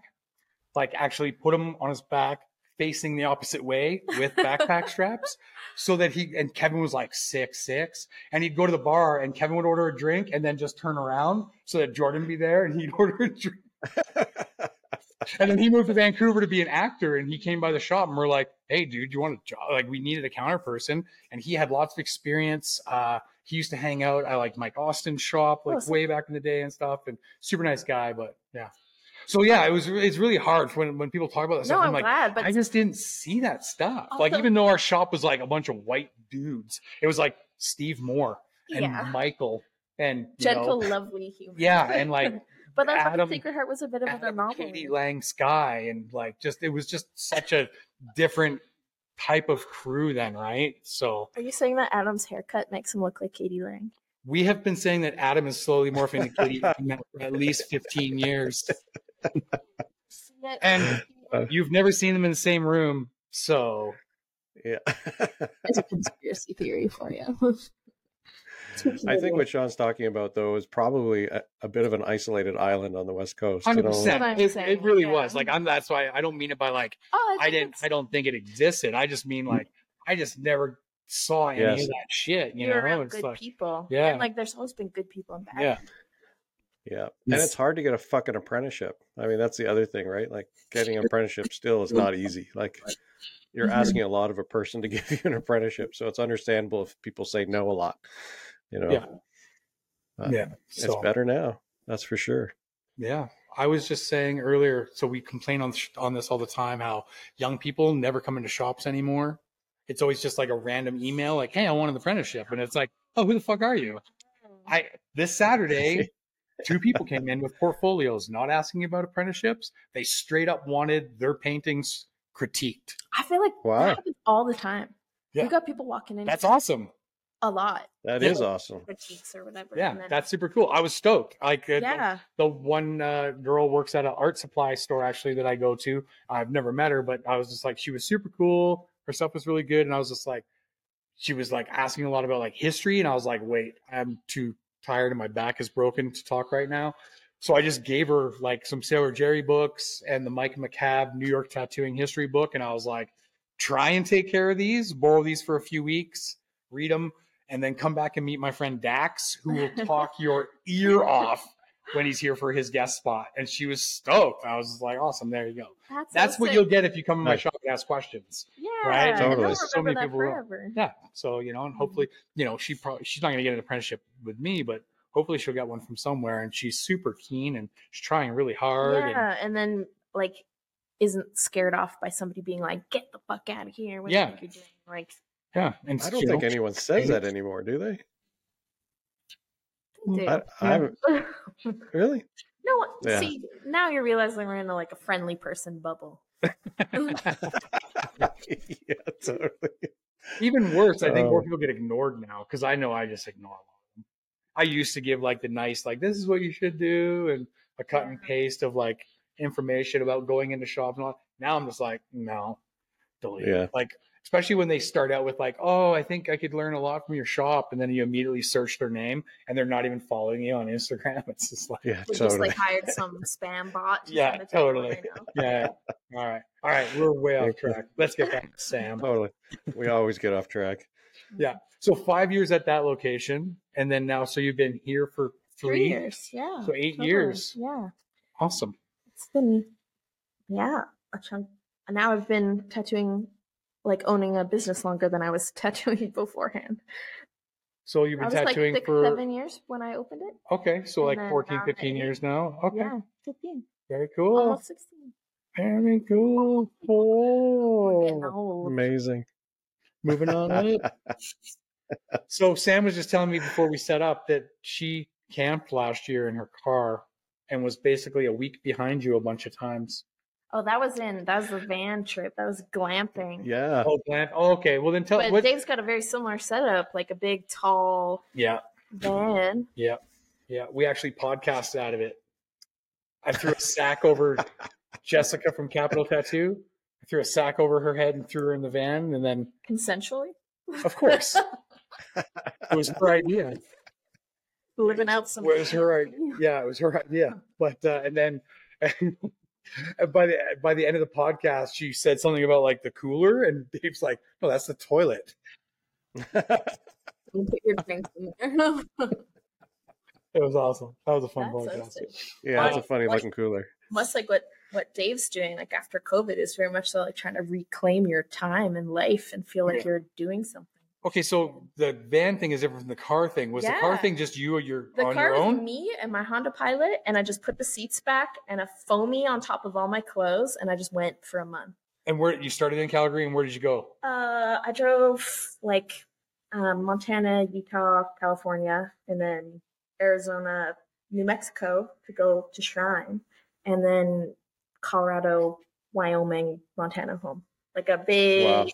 like actually put him on his back facing the opposite way with backpack straps so that he and Kevin was like six six and he'd go to the bar and Kevin would order a drink and then just turn around so that Jordan would be there and he'd order a drink and then he moved to Vancouver to be an actor, and he came by the shop, and we're like, "Hey, dude, you want a job?" Like, we needed a counter person, and he had lots of experience. Uh, he used to hang out at like Mike Austin's shop, like Oh, so- way back in the day and stuff, and super nice guy. But yeah, so yeah, it was it's really hard when when people talk about this No, stuff. I'm I'm like, glad, but I just didn't see that stuff. like, even though our shop was like a bunch of white dudes, it was like Steve Moore and yeah, Michael and you gentle, know, lovely human. yeah, and like but that's Adam- why Sacred Heart was a bit of an Adam anomaly. Katie Lang Sky and like just it was just such a different type of crew then, right? So Are you saying that Adam's haircut makes him look like Katie Lang? we have been saying that Adam is slowly morphing into Katie Lang for at least 15 years. And uh, you've never seen them in the same room. So yeah. It's a conspiracy theory for you. I think what Shawn's talking about though is probably a, a bit of an isolated island on the west coast. You hundred know? percent. That's what I'm It, it really yeah. was. Like I'm that's why I don't mean it by like oh, I didn't I don't think it existed. I just mean like I just never saw any Yes. of that shit. You you're know, around it's good like people. Yeah. and like there's always been good people and bad. yeah. Yeah. And it's hard to get a fucking apprenticeship. I mean, that's the other thing, right? Like getting an apprenticeship still is not easy. Like you're Mhm. asking a lot of a person to give you an apprenticeship. So it's understandable if people say no a lot. You know, Yeah. Uh, Yeah. it's So- better now. That's for sure. Yeah, I was just saying earlier. So we complain on on this all the time. How young people never come into shops anymore. It's always just like a random email, like, "Hey, I want an apprenticeship," and it's like, "Oh, who the fuck are you?" I this Saturday, two people came in with portfolios, not asking about apprenticeships. They straight up wanted their paintings critiqued. I feel like Wow. that happens all the time. Yeah. You got people walking in That's awesome. a lot, That Yeah. is awesome. critiques or whatever. Yeah, then- that's super cool. I was stoked. Like, yeah. the one uh, girl works at an art supply store actually that I go to. I've never met her, but I was just like, she was super cool. Her stuff was really good, and I was just like, she was like asking a lot about like history, and I was like, wait, I'm too tired and my back is broken to talk right now. So I just gave her like some Sailor Jerry books and the Mike McCabe New York Tattooing History book, and I was like, try and take care of these, borrow these for a few weeks, read them, and then come back and meet my friend Dax, who will talk your ear off when he's here for his guest spot. And she was stoked. I was like, awesome, there you go. That's, so That's what you'll get if you come in my shop and ask questions. Yeah, right? Totally. So many that people will. forever. Yeah. So, you know, and hopefully, you know, she probably she's not gonna get an apprenticeship with me, but hopefully she'll get one from somewhere and she's super keen and she's trying really hard and Yeah, and then like isn't scared off by somebody being like, "Get the fuck out of here!" What Yeah. you think you're doing? Like, yeah. And I don't think know, anyone says that anymore, do they? Mm, dude. I, I really. no, uh, Yeah. see, now you're realizing we're in a, like a friendly person bubble. yeah, totally. even worse, I think more Oh. people get ignored now because I know I just ignore a lot of them. I used to give like the nice, like this is what you should do, and a cut and mm. paste of like information about going into shops and all. Now I'm just like, no, delete. Yeah. Like especially when they start out with like, oh, I think I could learn a lot from your shop, and then you immediately search their name and they're not even following you on Instagram. It's just like, Yeah, We just like hired some spam bot. To Yeah, send it to everyone totally. Yeah, all right, all right, we're way off track. Let's get back to Sam. totally. We always get off track. Mm-hmm. Yeah. So five years at that location, and then now, so you've been here for three, Three years, yeah. so eight totally, years. Yeah, Awesome. it's been yeah a chunk. Now I've been tattooing, like owning a business longer than I was tattooing beforehand. So you've I been was like tattooing six, for seven years when I opened it. okay, so and like then 14, now 15 eight. years now. Okay, Yeah, fifteen, very cool. almost sixteen. Very cool. Oh. old. Amazing. Moving on up. so Sam was just telling me before we set up that she camped last year in her car and was basically a week behind you a bunch of times. Oh, that was in that was the van trip. That was glamping. Yeah. Oh, Glenn. Oh, okay. Well, then tell But what. Dave's got a very similar setup, like a big, tall yeah, van. yeah, yeah. We actually podcasted out of it. I threw a sack over Jessica from Capital Tattoo. I threw a sack over her head and threw her in the van, and then, Consensually of course, it was her idea. living out some. It was her idea. Yeah, it was her idea. But uh, and then and by the by the end of the podcast, she said something about like the cooler, and Dave's like, "No, that's the toilet." You put your drinks in there. It was awesome. That was a fun That's podcast. sick. yeah, it's a Wow. funny looking cooler. Much like what what Dave's doing, like after COVID, is very much so like trying to reclaim your time and life and feel like Yeah. you're doing something. Okay, so the van thing is different from the car thing. Was the car Yeah. thing just you or your The on car your was own? me and my Honda Pilot, and I just put the seats back and a foamy on top of all my clothes, and I just went for a month. And where you started in Calgary, and where did you go? Uh, I drove like um, Montana, Utah, California, and then Arizona, New Mexico to go to Shrine, and then Colorado, Wyoming, Montana home. Like a big,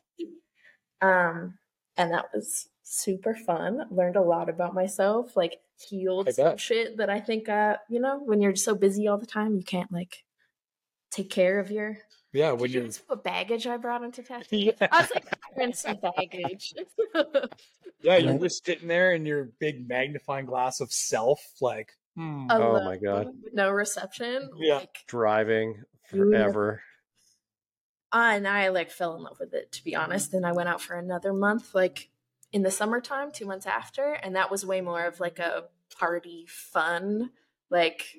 um, and that was super fun. Learned a lot about myself, like healed some shit that I think, uh, you know, when you're so busy all the time, you can't like take care of your. Yeah, when you you. see what baggage I brought into tattoo? Yeah, I was like, carrying some baggage. yeah, you're just sitting there in your big magnifying glass of self, like, hmm. Oh my God. No reception. Yeah. Like, Driving forever. Uh, and I like fell in love with it to be honest. And I went out for another month, like in the summertime, two months after, and that was way more of like a party fun, like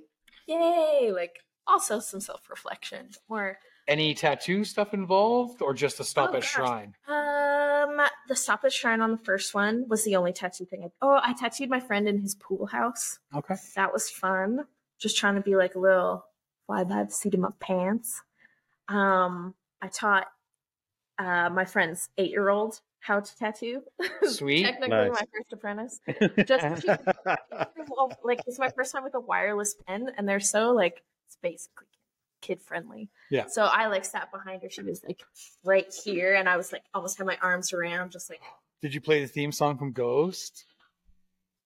yay, like also some self reflection. More any tattoo stuff involved, or just the stop Oh, at gosh. Shrine? um the stop at shrine on the first one was the only tattoo thing. I, oh, I tattooed my friend in his pool house. Okay. That was fun. Just trying to be like a little fly by the seat of my pants. Um, I taught uh, my friend's eight year old how to tattoo. Sweet. Technically, Nice. my first apprentice. Just well, like it's my first time with a wireless pen, and they're so like it's basically kid friendly. Yeah. So I like sat behind her. She was like right here, and I was like almost had my arms around, just like Did you play the theme song from Ghost?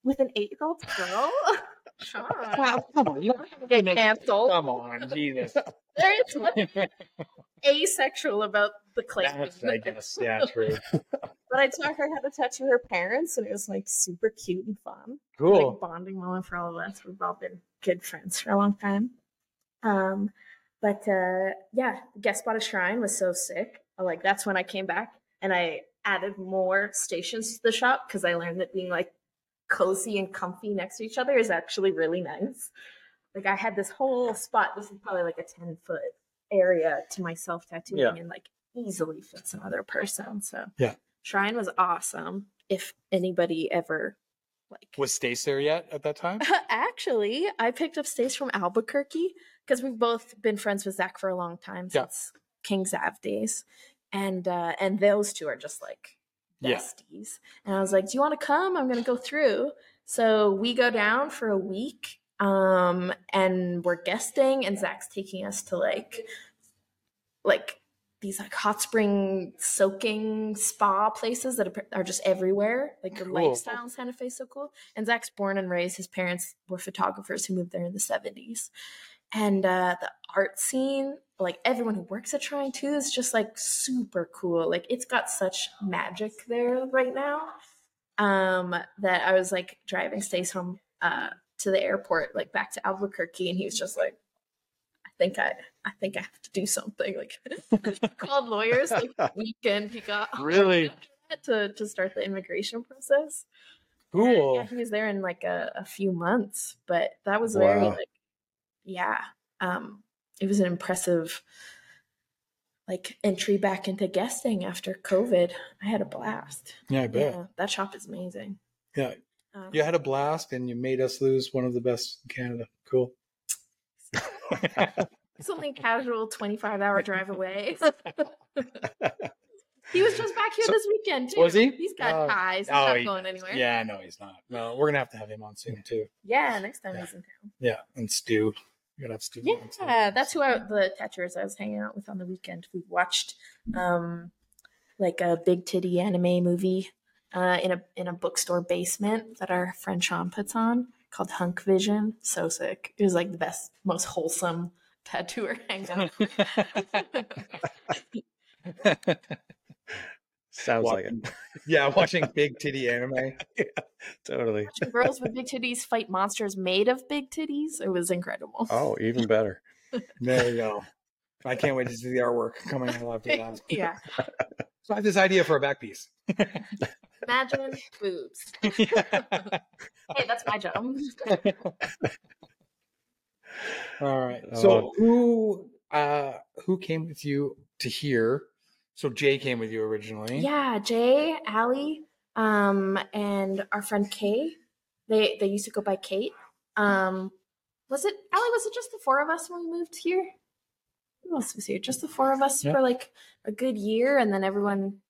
with an eight year old girl. Shawn. Wow, come on, you don't have to Get make- canceled. Come on, Jesus. There is nothing asexual about the clay. That's, I guess, yeah, true. But I taught her how to tattoo her parents, and it was like super cute and fun. Cool. Like bonding moment for all of us. We've all been good friends for a long time. Um, but uh, yeah, guest spot a Shrine was so sick. like that's when I came back and I added more stations to the shop because I learned that being like cozy and comfy next to each other is actually really nice. Like I had this whole spot. This is probably like a ten foot area to myself tattooing, Yeah. and like easily fits another person. So Yeah. Shrine was awesome. If anybody ever like Was Stace there yet at that time? Actually, I picked up Stace from Albuquerque because we've both been friends with Zach for a long time Yeah. since King Zav days, and uh, and those two are just like Yeah. besties. And I was like, "Do you want to come? I'm going to go through." So we go down for a week, um, and we're guesting, and Zach's taking us to like, like these like hot spring soaking spa places that are- just everywhere. Like the Cool. lifestyle in Santa Fe is so cool. And Zach's born and raised. His parents were photographers who moved there in the seventies, and uh, the art scene, like everyone who works at Shrine too, is just like super cool. Like it's got such magic there right now. Um, that I was like driving Stace home uh to the airport, like back to Albuquerque, and he was just like, I think I I think I have to do something. Like called lawyers like weekend he got Really? to to start the immigration process. Cool. Yeah, he was there in like a, a few months, but that was very Wow. like, yeah, um, it was an impressive like entry back into guesting after COVID. I had a blast. Yeah, I bet. Yeah, that shop is amazing. Yeah. Um, You had a blast and you made us lose one of the best in Canada. Cool. It's only a casual 25 hour drive away. he was just back here So- this weekend, too. Was he? He's got Oh. ties. He's Oh, not he- going anywhere. yeah, no, he's not. No, we're gonna have to have him on soon too. Yeah, next time Yeah. he's in town. Yeah, and Stu. You're gonna have Stu. on soon. Yeah, that's who I, the tattooers I was hanging out with on the weekend. We watched um like a big titty anime movie uh in a in a bookstore basement that our friend Sean puts on called Hunk Vision. So sick. It was like the best, most wholesome tattooer hangout. Sounds like it. Yeah, watching big titty anime. Totally. Watching girls with big titties fight monsters made of big titties. It was incredible. Oh, even better. There you go. I can't wait to see the artwork coming out after that. yeah. So I have this idea for a back piece. Imagine boobs. Hey, that's my job. All right. Oh. So who uh who came with you to here? So Jay came with you originally. Yeah, Jay, Allie, um, and our friend Kay. They they used to go by Kate. Um, was it Allie? Was it just the four of us when we moved here? Who else was here? Just the four of us Yeah. for like a good year, and then everyone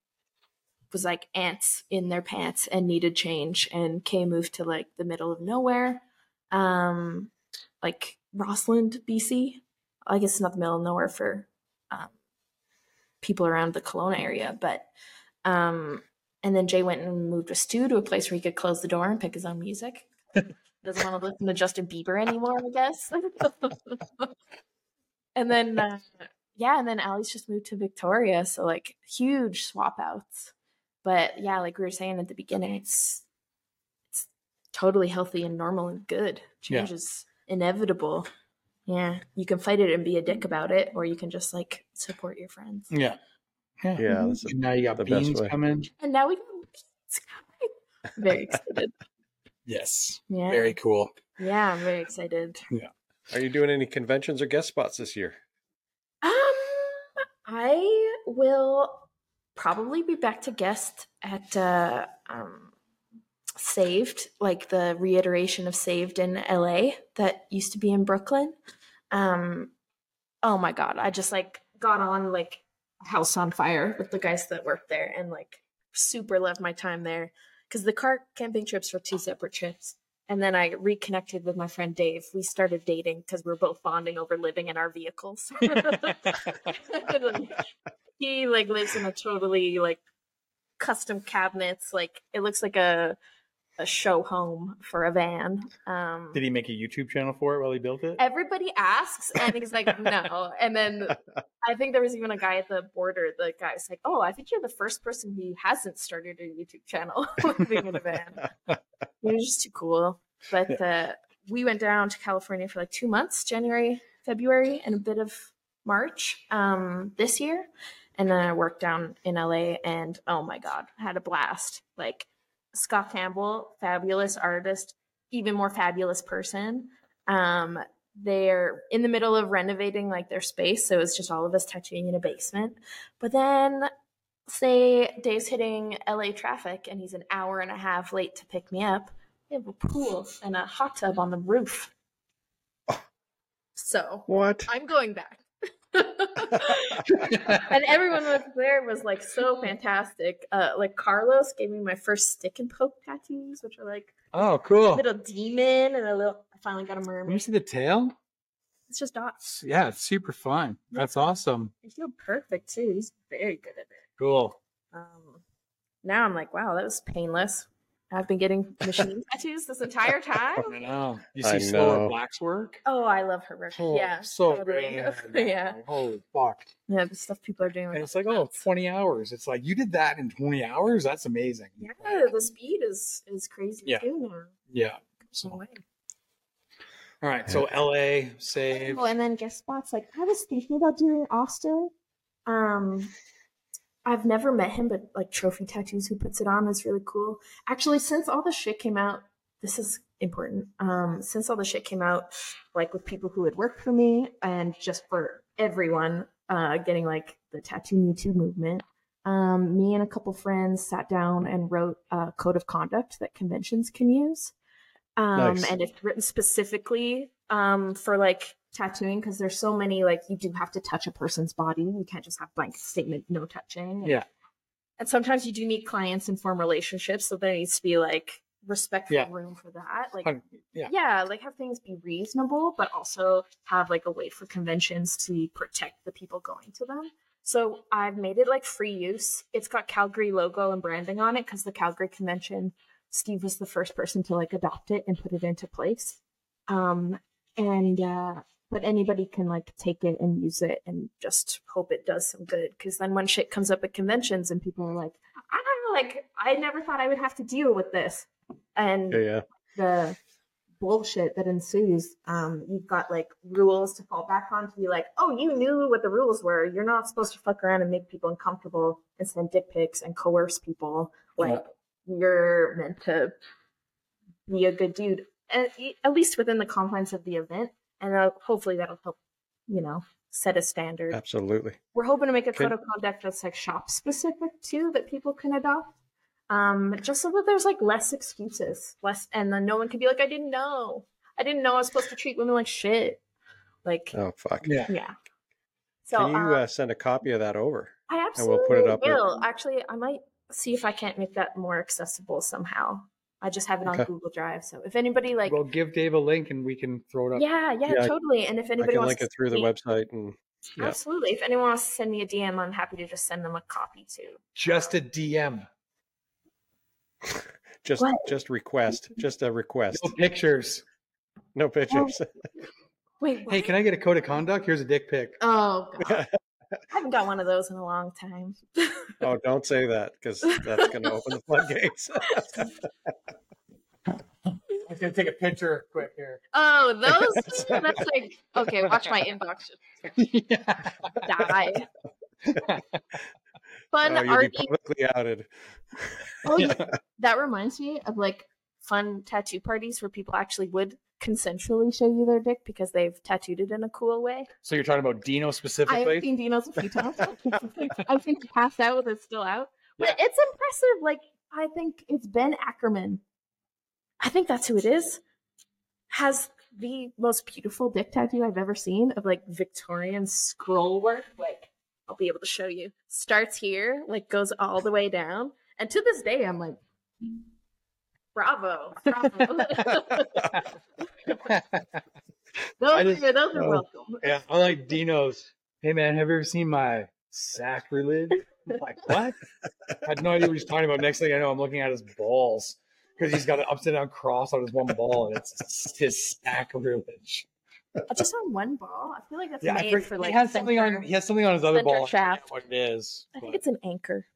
was like ants in their pants and needed change. And Kay moved to like the middle of nowhere, um, like Rossland, BC. I guess it's not the middle of nowhere for um, people around the Kelowna area, but um, and then Jay went and moved with Stu to a place where he could close the door and pick his own music. Doesn't want to listen to Justin Bieber anymore, I guess. and then, uh, yeah, and then Allie's just moved to Victoria, so like huge swap outs. But yeah, like we were saying at the beginning, it's it's totally healthy and normal and good. Yeah. Change is inevitable. Yeah, you can fight it and be a dick about it, or you can just like support your friends. Yeah. Yeah. Yeah, that's And now you got the best beans way. coming. And now we got very excited. Yes. Yeah, Very cool. yeah, I'm very excited. Are you doing any conventions or guest spots this year? Um, I will probably be back to guest at uh, um, Saved, like the reiteration of Saved in LA that used to be in Brooklyn. Um, oh my god, I just like got on like House on Fire with the guys that work there, and like super loved my time there because the car camping trips were two separate trips. And then I reconnected with my friend Dave. We started dating because we were both bonding over living in our vehicles. he like lives in a totally like custom cabinets. Like it looks like a a show home for a van. Um, Did he make a YouTube channel for it while he built it? everybody asks and he's like no and then i think there was even a guy at the border the guy was like oh i think you're the first person who hasn't started a youtube channel living in a van was just too cool but uh, we went down to california for like two months january february and a bit of march um, this year And then I worked down in LA and oh my God, had a blast. Like Scott Campbell, fabulous artist, even more fabulous person. Um, they're in the middle of renovating like their space. So it's just all of us tattooing in a basement. But then say Dave's hitting LA traffic and he's an hour and a half late to pick me up. We have a pool and a hot tub on the roof. So What? I'm going back. and everyone was there was like so fantastic. Uh, like Carlos gave me my first stick and poke tattoos, which are like oh, a cool. little demon and a little. I finally got a Let me mermaid. see the tail. It's just dots. Yeah, it's super fun. That's awesome. I feel perfect too. He's very good at it. Cool. Um, now I'm like, wow, that was painless. I've been getting machine tattoos this entire time. I know. You I see Slower. Black's work? Oh, I love her work. Oh, yeah, so totally. great. yeah, Holy fuck. yeah. The stuff people are doing. And it's like, oh, 20 hours. It's like, you did that in 20 hours? That's amazing. yeah, the speed is is crazy Yeah. too. Now. Yeah. Goes away. All right. So LA, save. Oh, and then guest spots. Like I was thinking about doing Austin. Um, I've never met him, but like Trophy Tattoos, who puts it on, is really cool. Actually, since all the shit came out, this is important. Um, since all the shit came out, like with people who had worked for me, and just for everyone, uh, getting like the tattoo Me Too movement. Um, me and a couple friends sat down and wrote a code of conduct that conventions can use. Um, Nice. and it's written specifically um, for like tattooing because there's so many like you do have to touch a person's body. You can't just have blank statement no touching. And- Yeah. And sometimes you do meet clients and form relationships, so there needs to be like respectful Yeah. room for that. Like yeah. yeah, like have things be reasonable, but also have like a way for conventions to protect the people going to them. So I've made it like free use. It's got Calgary logo and branding on it because the Calgary convention, Steve was the first person to like adopt it and put it into place. Um, and uh, but anybody can like take it and use it and just hope it does some good. Because then when shit comes up at conventions and people are like, I don't know, like I never thought I would have to deal with this, and Yeah, yeah. the bullshit that ensues. Um, you've got like rules to fall back on to be like, oh, you knew what the rules were. You're not supposed to fuck around and make people uncomfortable and send dick pics and coerce people. Like you're meant to be a good dude, at, at least within the confines of the event, and uh, hopefully that'll help. You know, set a standard. Absolutely. We're hoping to make a Can- code of conduct that's like shop specific too, that people can adopt. Um, just so that there's like less excuses, less, and then no one can be like, I didn't know, I didn't know I was supposed to treat women like shit. Like, Oh fuck. Yeah. yeah. So Can you uh, uh, send a copy of that over? I and absolutely we'll put it up with- will. Actually, I might see if I can't make that more accessible somehow. I just have it on Okay. Google Drive, so if anybody like, Well, give Dave a link and we can throw it up. yeah, yeah, Yeah, totally. And if I anybody can wants link to it through the me- website and yeah. Absolutely. If anyone wants to send me a DM, I'm happy to just send them a copy too. Just a DM. just What? just request, just a request, No pictures. no pictures. Oh. Wait, what? Hey, can I get a code of conduct? Here's a dick pic. Oh god. I haven't got one of those in a long time. oh, don't say that because that's going to open the floodgates. I'm gonna take a picture quick here. oh, those that's like okay, watch my inbox just yeah. die. Fun oh, you'll be publicly outed. Oh yeah. That reminds me of like fun tattoo parties where people actually would consensually show you their dick because they've tattooed it in a cool way. So you're talking about Dino specifically? I've seen Dino's a few times. I think he passed out with it still out. But Yeah. it's impressive. Like I think it's Ben Ackerman. I think that's who it is. Has the most beautiful dick tattoo I've ever seen of like Victorian scroll work. Like I'll be able to show you. Starts here, like goes all the way down. And to this day I'm like bravo. Bravo. those, I just- are, those are Oh. welcome. yeah, I like Dino's. Hey man, have you ever seen my sacrilege? I'm like, what? I had no idea what he's talking about. Next thing I know, I'm looking at his balls because he's got an upside down cross on his one ball, and it's his sacrilege. Just on one ball. I feel like that's Yeah, made forget- for like he has something on. He has something on his other center ball. I shaft. What it is? I think it's an anchor.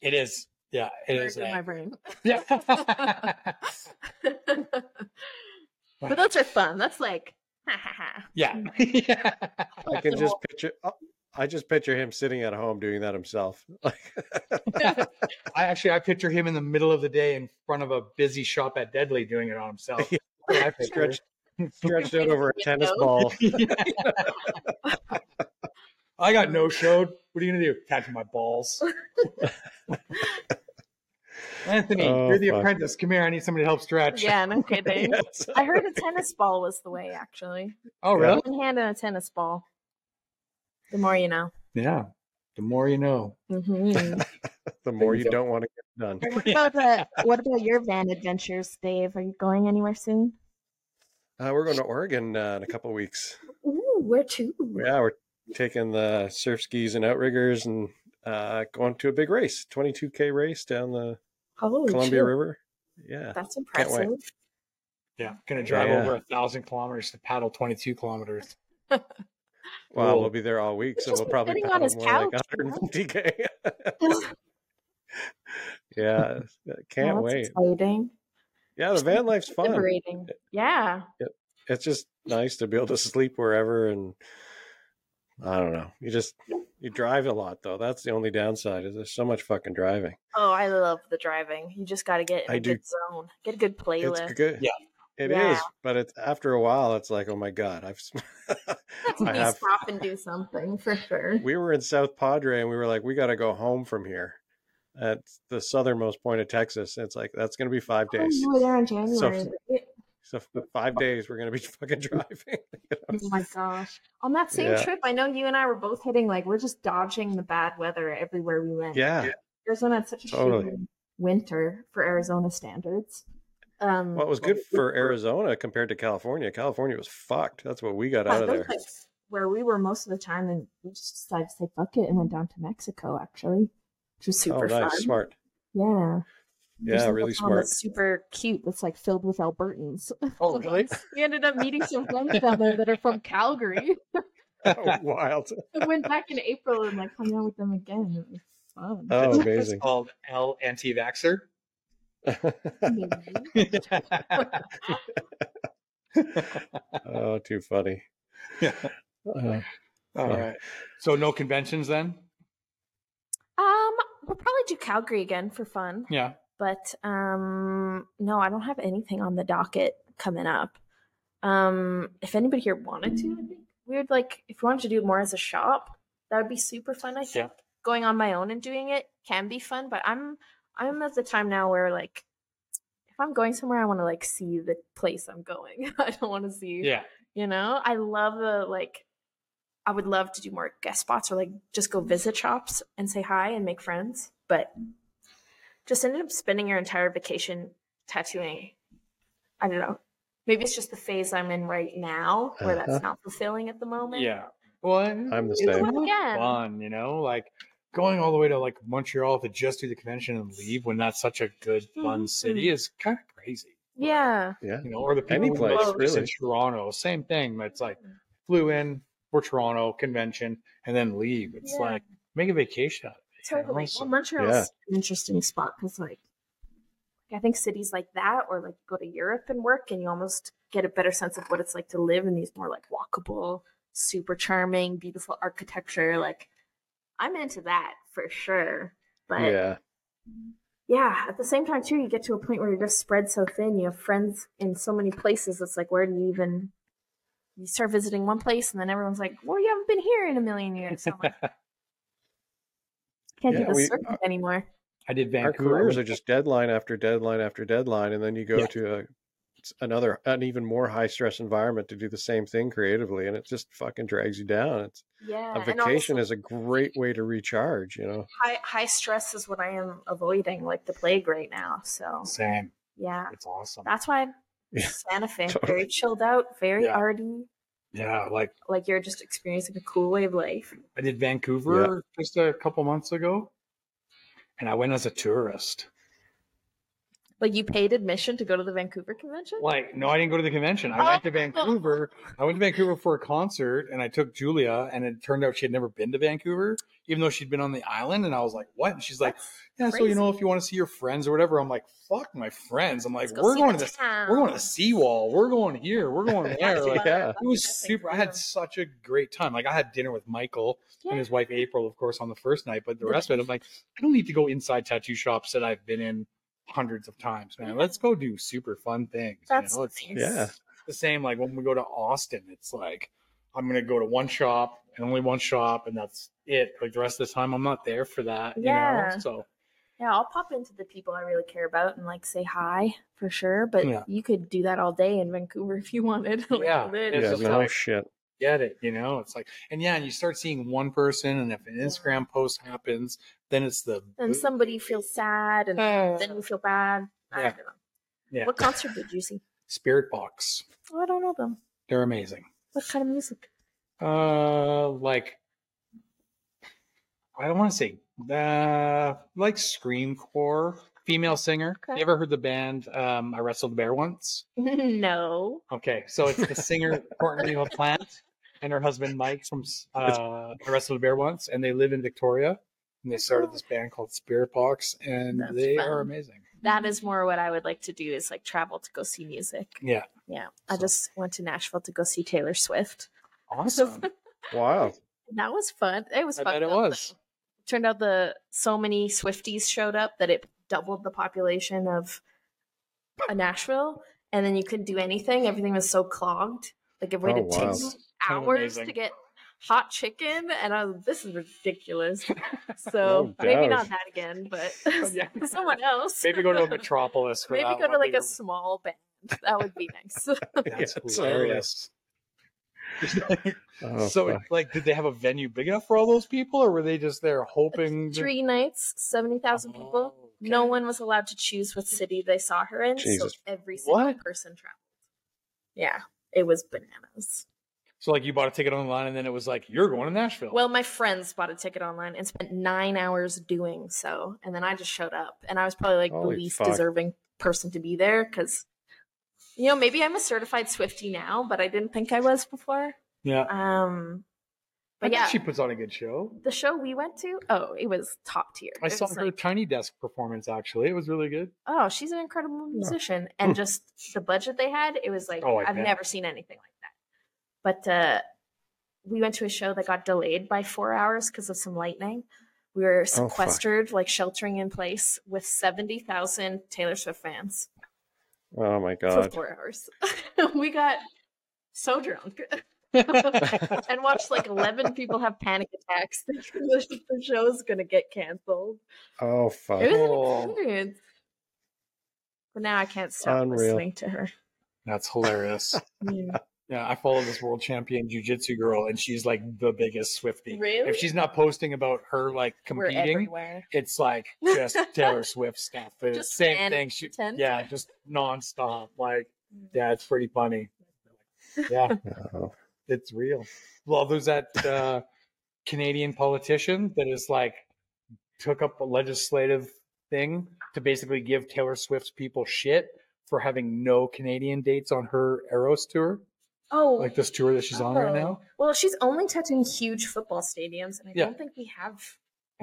it is. Yeah, it Burned is. in my brain. yeah. but those are fun. That's like, ha ha ha. yeah. yeah. I can just picture. oh, I just picture him sitting at home doing that himself. Like, I actually I picture him in the middle of the day in front of a busy shop at Deadly doing it on himself. Yeah. I picture. stretched, stretched out over a tennis ball. I got no showed. What are you gonna do? Catch my balls. Anthony, Oh, you're the fuck. apprentice. Come here. I need somebody to help stretch. Yeah, no kidding. Yes. I heard a tennis ball was the way, actually. Oh, really? One hand and a tennis ball. The more you know. Yeah. The more you know. Mm-hmm. The more you you don't want to get done. what, about, uh, what about your van adventures, Dave? Are you going anywhere soon? Uh, we're going to Oregon uh, in a couple weeks. Ooh, where to? Yeah, we're taking the surf skis and outriggers and uh, going to a big race, 22k race down the Holy Columbia shit. River. Yeah, That's impressive. Yeah. Gonna drive Yeah. over a thousand kilometers to paddle 22 kilometers. well, we'll be there all week, so we'll probably sitting on paddle his more couch, you know? 150k. yeah, can't Oh, that's wait. Exciting. Yeah, the van life's fun. Liberating. Yeah. It's just nice to be able to sleep wherever, and I don't know. You just you drive a lot though. That's the only downside. Is there's so much fucking driving. Oh, I love the driving. You just got to get in I a do- good zone. Get a good playlist. It's good. Yeah. It is, Yeah. but it's after a while. It's like, oh my god, I've. That's I have. stop and do something for sure. We were in South Padre, and we were like, we got to go home from here. At the southernmost point of Texas, it's like that's going to be five oh, days. you were there in January. right? So for five days, we're going to be fucking driving. you know? Oh my gosh. On that same Yeah. trip, I know you and I were both hitting like we're just dodging the bad weather everywhere we went. Yeah. Arizona had such a Totally. winter for Arizona standards. Um it was good for Arizona compared to California? California was fucked. That's what we got yeah, out of there. where we were most of the time and we just decided to say fuck it and went down to Mexico actually. Which was Oh, super nice, fun. smart. Yeah. There's, Yeah, like, really smart. That's super cute. That's like filled with Albertans. Oh, really? we ended up meeting some friends down there that are from Calgary. Oh, wild. I went back in April and like hung out with them again. It was fun. Oh, It's amazing. called L anti-vaxxer. oh, too funny. Yeah. Uh, All right. So no conventions then? Um, we'll probably do Calgary again for fun. Yeah. But um no, I don't have anything on the docket coming up. Um if anybody here wanted to, I think we would like if we wanted to do it more as a shop, that would be super fun, I think. Going on my own and doing it can be fun, but I'm I'm at the time now where like if I'm going somewhere I want to like see the place I'm going. I don't want to see Yeah. you know i love the like i would love to do more guest spots or like just go visit shops and say hi and make friends but just ended up spending your entire vacation tattooing i don't know maybe it's just the phase i'm in right now where that's Uh-huh. not fulfilling at the moment Yeah. Well, I'm the same. It's Again. fun, you know, like going all the way to like Montreal to just do the convention and leave when that's such a good, fun Mhm. city is kind of crazy. yeah Yeah. You know, or the people Any who place, live in really. Toronto, same thing. It's like flew in for Toronto convention and then leave. It's Yeah. like make a vacation out of it. Totally So- well montreal's Yeah. an interesting spot because like i think cities like that or like go to europe and work and you almost get a better sense of what it's like to live in these more like walkable super charming beautiful architecture like i'm into that for sure but yeah. Yeah. at the same time too you get to a point where you're just spread so thin you have friends in so many places it's like where do you even you start visiting one place and then everyone's like well you haven't been here in a million years so like, can't Yeah, do the we- circuit uh, anymore I did Vancouver. Our careers are just deadline after deadline after deadline, and then you go Yeah. to a, another, an even more high stress environment to do the same thing creatively, and it just fucking drags you down. It's yeah a vacation also is a great way to recharge. You know. high high stress is what i am avoiding like the plague right now so Same. yeah It's awesome. that's why Yeah, santa fe totally. very chilled out very Yeah. arty Yeah, like like you're just experiencing a cool way of life I did Vancouver just a couple months ago, and I went as a tourist. Like you paid admission to go to the Vancouver convention? Like, no, I didn't go to the convention. I went to oh. Vancouver. I went to Vancouver for a concert and I took Julia and it turned out she had never been to Vancouver, even though she'd been on the island. And I was like, what? And she's like, yeah, so you know, if you want to see your friends or whatever, I'm like, fuck my friends. I'm like, go we're going to this, town. we're going to the seawall. We're going here. We're going there. Like, Yeah. it was super. I had such a great time. Like I had dinner with Michael Yeah. and his wife April, of course, on the first night. But the rest of it, I'm like, I don't need to go inside tattoo shops that I've been in hundreds of times, man. Let's go do super fun things. you That's know? It's nice. Yeah. the same. Like when we go to Austin, it's like I'm gonna go to one shop and only one shop, and that's it. Like the rest of the time, I'm not there for that. You Yeah. know? So Yeah, I'll pop into the people I really care about and like say hi for sure. But Yeah. you could do that all day in Vancouver if you wanted. Like, Yeah, literally. It's Yeah, just no like- shit. Get it. You know, it's like, and yeah, and you start seeing one person, and if an Instagram post happens, then it's the and somebody feels sad, and Uh, then you feel bad. I Yeah. don't know. yeah, What concert did you see? Spirit Box. Oh, I don't know them. They're amazing. What kind of music? Uh, like I don't want to say uh, like screamcore female singer. Okay. You ever heard the band um, I Wrestled the Bear Once? no. Okay, so it's the singer Courtney LaPlante and her husband Mike from uh, I Wrestled a Bear Once, and they live in Victoria. And they started this band called Spirit Box, and That's they fun. are amazing. That is more what I would like to do is like travel to go see music. Yeah, Yeah. I just went to Nashville to go see Taylor Swift. awesome. Wow. That was fun. It was I fun. bet it was. Turned out the so many Swifties showed up that it doubled the population of a Nashville, and then you couldn't do anything. Everything was so clogged. Like it waited wow. two Kind of hours to get hot chicken, and I was, this is ridiculous. No So maybe not that again, but oh, Yeah. someone else. Maybe go to a Metropolis. For Maybe go to like a were- small band. That would be nice. That's Yeah, hilarious. Oh, so, fuck. like, did they have a venue big enough for all those people, or were they just there hoping? to- Three nights, seventy thousand people. Oh, No one was allowed to choose what city they saw her in, Jesus. so every single What? person traveled. Yeah, it was bananas. So, like, you bought a ticket online, and then it was like, you're going to Nashville. Well, my friends bought a ticket online and spent nine hours doing so, and then I just showed up, and I was probably like Holy the least fuck. deserving person to be there because, you know, maybe I'm a certified Swifty now, but I didn't think I was before. yeah, Um, but yeah, she puts on a good show. the show we went to, oh, it was top tier. I It saw her like- tiny desk performance. Actually, it was really good. oh, she's an incredible musician. And just the budget they had, it was like Oh, I've bet. never seen anything like that. But uh, we went to a show that got delayed by four hours because of some lightning. We were fuck. sequestered, like sheltering in place, with seventy thousand Taylor Swift fans oh my for god. four hours. we got so drunk. and watched like 11 people have panic attacks thinking the the show's gonna get canceled. Oh fuck. It was Oh. an experience. But now I can't stop Unreal. listening to her. That's hilarious. Mm. Yeah, I follow this world champion jujitsu girl, and she's like the biggest Swifty. Really? If she's not posting about her like competing, it's like just Taylor Swift stuff. It's Just same fan thing. She, content. yeah, just nonstop. Like, yeah, it's pretty funny. Yeah, Oh. it's real. Well, there's that uh, Canadian politician that is like took up a legislative thing to basically give Taylor Swift's people shit for having no Canadian dates on her Eras tour, Oh, like this tour that she's on right oh. now. Well, she's only touching huge football stadiums, and I Yeah. don't think we have.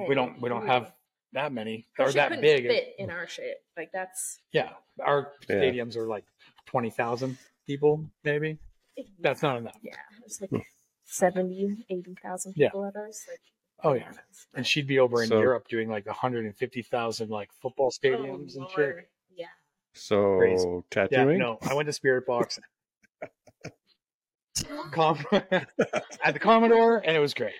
We don't we don't have that many Well, or she that big. fit in our shit. Like that's Yeah, our Yeah. stadiums are like twenty thousand people, maybe. That's not enough. yeah, it's like 70, 80,000 Yeah. people at ours. Like, Oh yeah, and she'd be over in So- Europe doing like one hundred and fifty thousand like football stadiums Oh, and shit. Yeah. So Crazy. Yeah, no, I went to Spirit Box Com- at the Commodore, and it was great.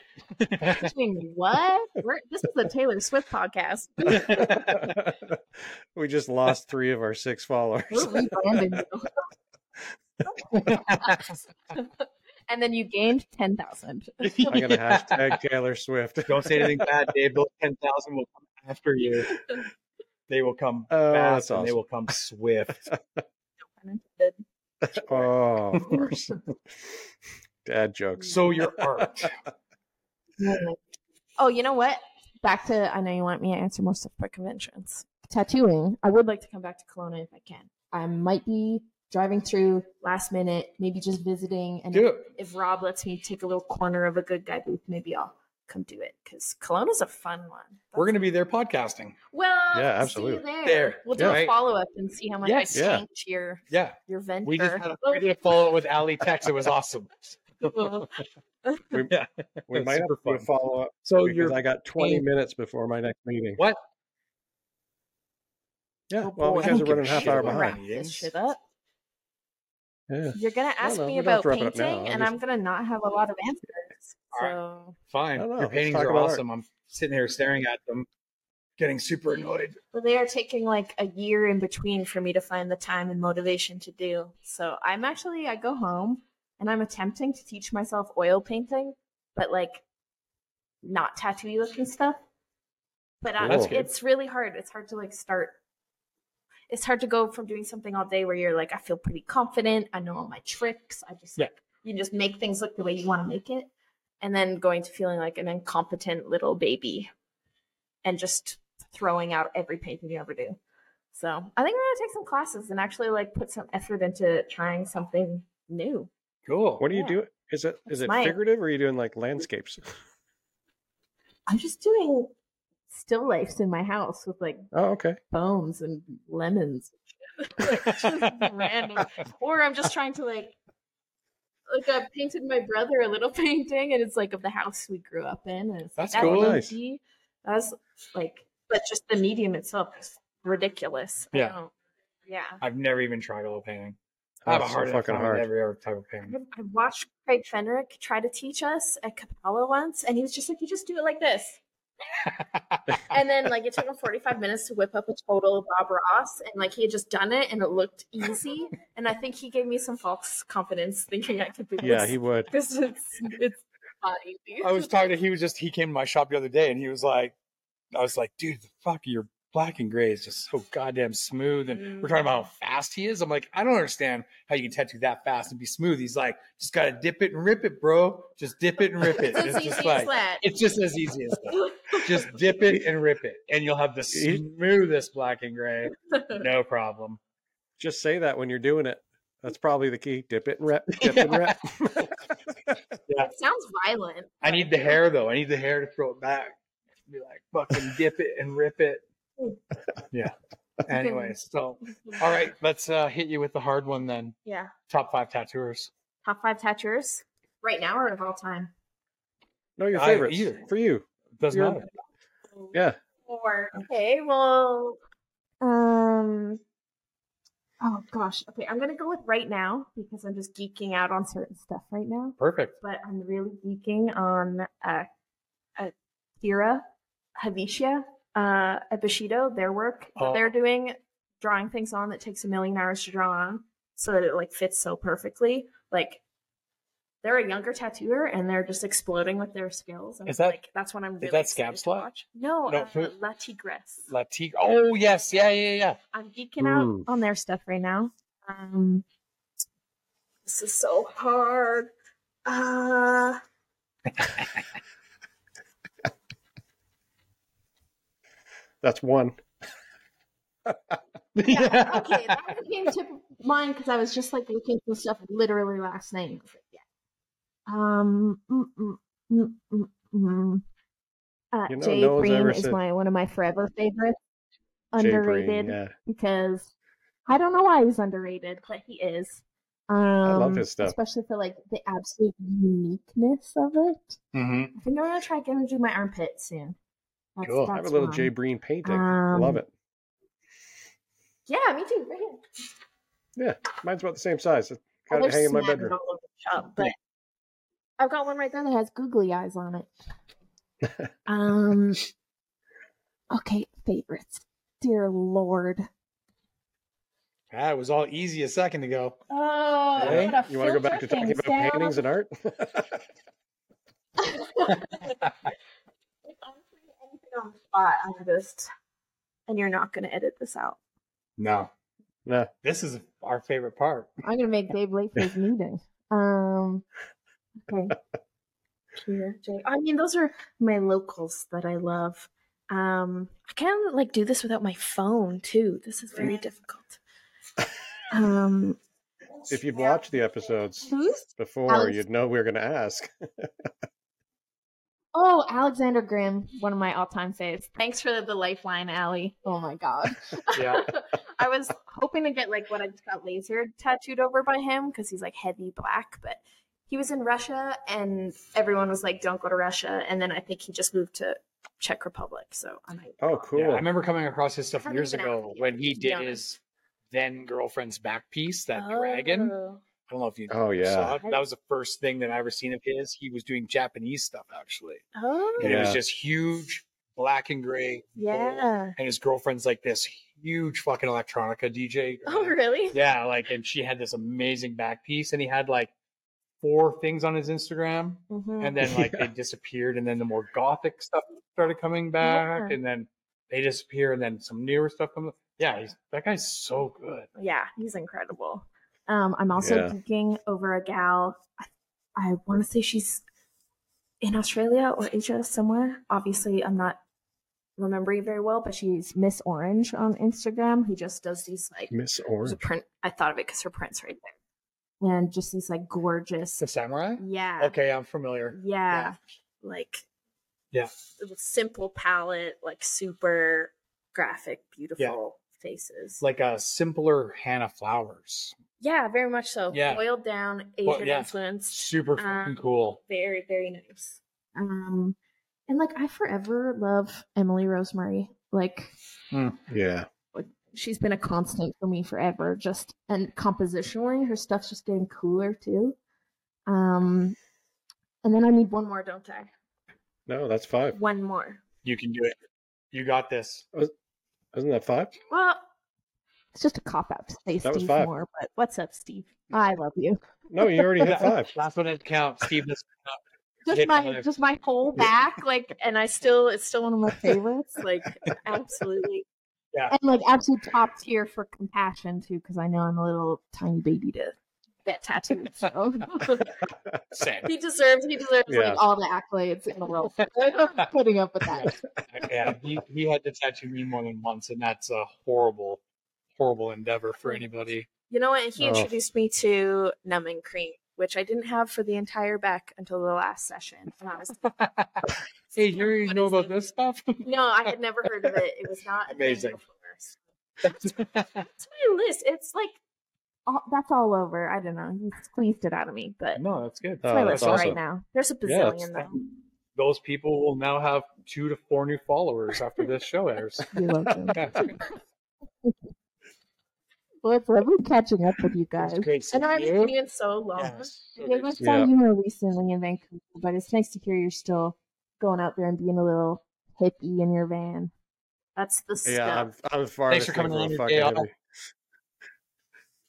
What? We're, this is a Taylor Swift podcast. we just lost three of our six followers. We're rebranding you. and then you gained 10,000. I'm gonna hashtag Taylor Swift. Don't say anything bad, Dave. Those ten thousand will come after you. They will come Oh, fast that's and they will come swift. Oh, of course. Dad jokes. so your art. oh, you know what? Back to I know you want me to answer more stuff about conventions. tattooing, I would like to come back to Kelowna if I can. I might be driving through last minute, maybe just visiting, and Do if, it. if Rob lets me take a little corner of a good guy booth, maybe I'll come do it because Kelowna's a fun one. We're gonna be there podcasting. well, Yeah, see absolutely. you there. There. We'll do Yeah. a follow up and see how much Yes. I Yeah. tanked your Yeah, your venture. we just had a, oh. we did a follow up with Ali Tex. It was awesome. We, Yeah, we might have super to a follow up So because you're I got 20 paying- minutes before my next meeting. what? Yeah, Oh, well, boy. you I guys don't are give running a half hour behind. wrap this shit up. Yeah. You're gonna ask me we don't have about to wrap it up painting, and just- I'm gonna not have a lot of answers. All right. So, Fine. Oh, I don't know. Your paintings are about art. awesome. I'm sitting here staring at them, getting super annoyed. but they are taking like a year in between for me to find the time and motivation to do. So I'm actually I go home and I'm attempting to teach myself oil painting, but like not tattoo looking stuff. But uh, I, it's really hard. It's hard to like start. It's hard to go from doing something all day where you're like, I feel pretty confident. I know all my tricks. I just Yeah. like you just make things look the way you want to make it, and then going to feeling like an incompetent little baby, and just throwing out every painting you ever do. So I think I'm gonna take some classes and actually like put some effort into trying something new. Cool. What do you Yeah. do? Is it is It's it my- figurative or are you doing like landscapes? I'm just doing still lifes in my house with like Oh, okay. bones and lemons. just random. Or I'm just trying to like like I painted my brother a little painting and it's like of the house we grew up in. And it's That's like, cool. Nice. That's like but just the medium itself is ridiculous. Yeah. Yeah. I've never even tried oil painting. Oh, I have a it's so hard fucking time hard. every other type of painting. I watched Craig Fenrick try to teach us at Capella once, and he was just like, "You just do it like this," and then like it took him forty five minutes to whip up a total of Bob Ross, and like he had just done it, and it looked easy, and I think he gave me some false confidence, thinking I could do this. Yeah, he would. This is it's not easy. I was talking to he was just he came to my shop the other day and he was like I was like, dude, the fuck your black and gray is just so goddamn smooth. And we're talking about mm-hmm. how fast he is. I'm like, I don't understand how you can tattoo that fast and be smooth. He's like, just gotta dip it and rip it, bro. Just dip it and rip it. it's it's just as like it's just as easy as that. Just dip it and rip it, and you'll have the smoothest black and gray. No problem. Just say that when you're doing it. That's probably the key. Dip it and rip. Dip and rep. it sounds violent. I need the hair though. I need the hair to throw it back. Be like fucking dip it and rip it. Yeah. Anyway, so all right, let's uh hit you with the hard one then. Yeah. Top five tattooers. Top five tattooers right now or of all time? no, your I- favorites either. for you. Doesn't You're- matter. Yeah. Or okay, well, um, oh gosh, okay, I'm gonna go with right now because I'm just geeking out on certain stuff right now. Perfect. But I'm really geeking on uh, Akira, Havisha, uh, at Bushido, their work that Oh. they're doing, drawing things on that takes a million hours to draw on, so that it like fits so perfectly. Like they're a younger tattooer and they're just exploding with their skills. And Is that- like that's what I'm really is that Scab to Slut? watch. No, No, uh, who- La Tigresse. Latique. Oh yes, yeah, yeah, yeah. I'm geeking out on their stuff right now. Um, this is so hard. Uh, That's one. yeah, okay, that one came to mind because I was just like looking for stuff literally last. I like, yeah. Um, mm, mm, mm, mm, mm. Uh, You know, Jay no Breen is said- my one of my forever favorites. Underrated yeah. because I don't know why he's underrated, but he is. Um, love his stuff. especially for like the absolute uniqueness of it. hmm I think I'm gonna try getting to do my armpit soon. That's, Cool. I have a little one. Jay Breen painting. Um, Love it. Yeah, me too. Right here. Yeah, mine's about the same size. Got Oh, it hanging in my bedroom. all shop, but I've got one right there that has googly eyes on it. um. Okay, favorites. Dear Lord. Ah, it was all easy a second ago. Oh, Hey, You want to go back to talking about paintings and art? anything on the spot, just, and you're not gonna edit this out. No, no. this is our favorite part. I'm gonna make Dave late for his meeting. Um. Okay. Here, Jay. I mean, those are my locals that I love. Um, I can't like do this without my phone too. This is very difficult. Um, If you'd watched the episodes Who's? before, Alex- you'd know we were going to ask. Oh, Alexander Grimm, one of my all-time faves. thanks for the lifeline, Allie. Oh my god. Yeah. I was hoping to get like what I just got laser tattooed over by him because he's like heavy black, but he was in Russia and everyone was like, "Don't go to Russia." And then I think he just moved to Czech Republic. So I might. Oh, cool. Yeah, I remember coming across his stuff years ago when he did honest. his then girlfriend's back piece, that dragon. Oh. Oh. I don't know if you Oh, yeah. saw it. That was the first thing that I ever seen of his. He was doing Japanese stuff actually. Oh. And it was just huge, black and gray. bowl. Yeah. And his girlfriend's like this huge fucking electronica DJ. Oh, really? Yeah, like and she had this amazing back piece and he had like four things on his Instagram Mhm. and then like Yeah. they disappeared and then the more gothic stuff started coming back Yeah. and then they disappear and then some newer stuff comes yeah he's that guy's so good Yeah, he's incredible. Um, I'm also Yeah. geeking over a gal. I, I want to say she's in Australia or Asia somewhere. Obviously, I'm not remembering very well, but she's Miss Orange on Instagram, who just does these like Miss Orange. print. I thought of it because her print's right there, and just these like gorgeous. the samurai Yeah. okay i'm familiar Yeah. Like. Yeah. Simple palette, like super graphic, beautiful faces. like a simpler hannah flowers Yeah, very much so. Yeah. Boiled down, Asian Well, yeah. influence. super fucking Um, cool Very, very nice. Um, and like I forever love Emily Rose Murray. Like Yeah. she's been a constant for me forever. Just and compositionally, her stuff's just getting cooler too. Um, and then I need one more, don't I? No, that's five. One more. you can do it you got this Isn't that five? Well, It's just a cop out to say That Steve five. Moore, but what's up, Steve? I love you. No, you already hit five. last one didn't count steve this Just my another- just my whole back like, and I still it's still one of my favorites. Like, absolutely. Yeah. and like absolute top tier for compassion too, because I know I'm a little tiny baby to Get tattooed. so same he deserves. He deserves Yeah. like all the accolades in the world. I'm putting up with that. yeah he, he had to tattoo me more than once and that's a horrible horrible endeavor for anybody You know what? He Oh. introduced me to numbing cream, which I didn't have for the entire back until the last session. And I was like, hey you already know about this? this stuff no, I had never heard of it. It was not Amazing. before. So It's my list. It's like all, that's all over. I don't know. You squeezed it out of me, but no that's good it's Oh, my that's list awesome. right now. There's a bazillion that's- though. those people will now have two to four new followers after this show airs. You're welcome. Yeah, Well, it's lovely catching up with you guys. it's great I know I've seeing been you. you so long. Yes. Yeah, I saw Yeah. you more recently in Vancouver, but it's nice to hear you're still going out there and being a little hippie in your van. That's the stuff. Yeah, I'm, I'm the farthest for coming thing on your day off.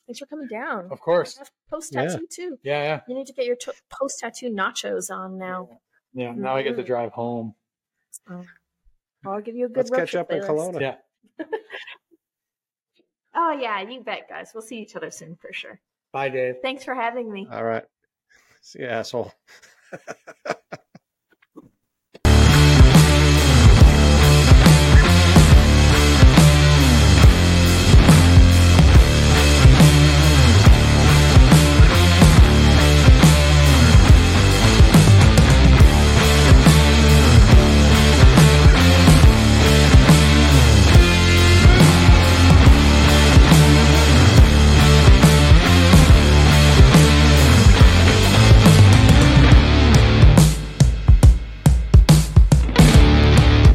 Thanks for coming down. Of course. Post Yeah. tattoo too. Yeah, yeah. You need to get your to- post tattoo nachos on now. Yeah. Now I get to Mhm. drive home. So, I'll give you a good Let's catch trip up in playlist. Kelowna. Yeah. Oh yeah, you bet, guys. We'll see each other soon for sure. Bye, Dave. Thanks for having me. All right. See you, asshole.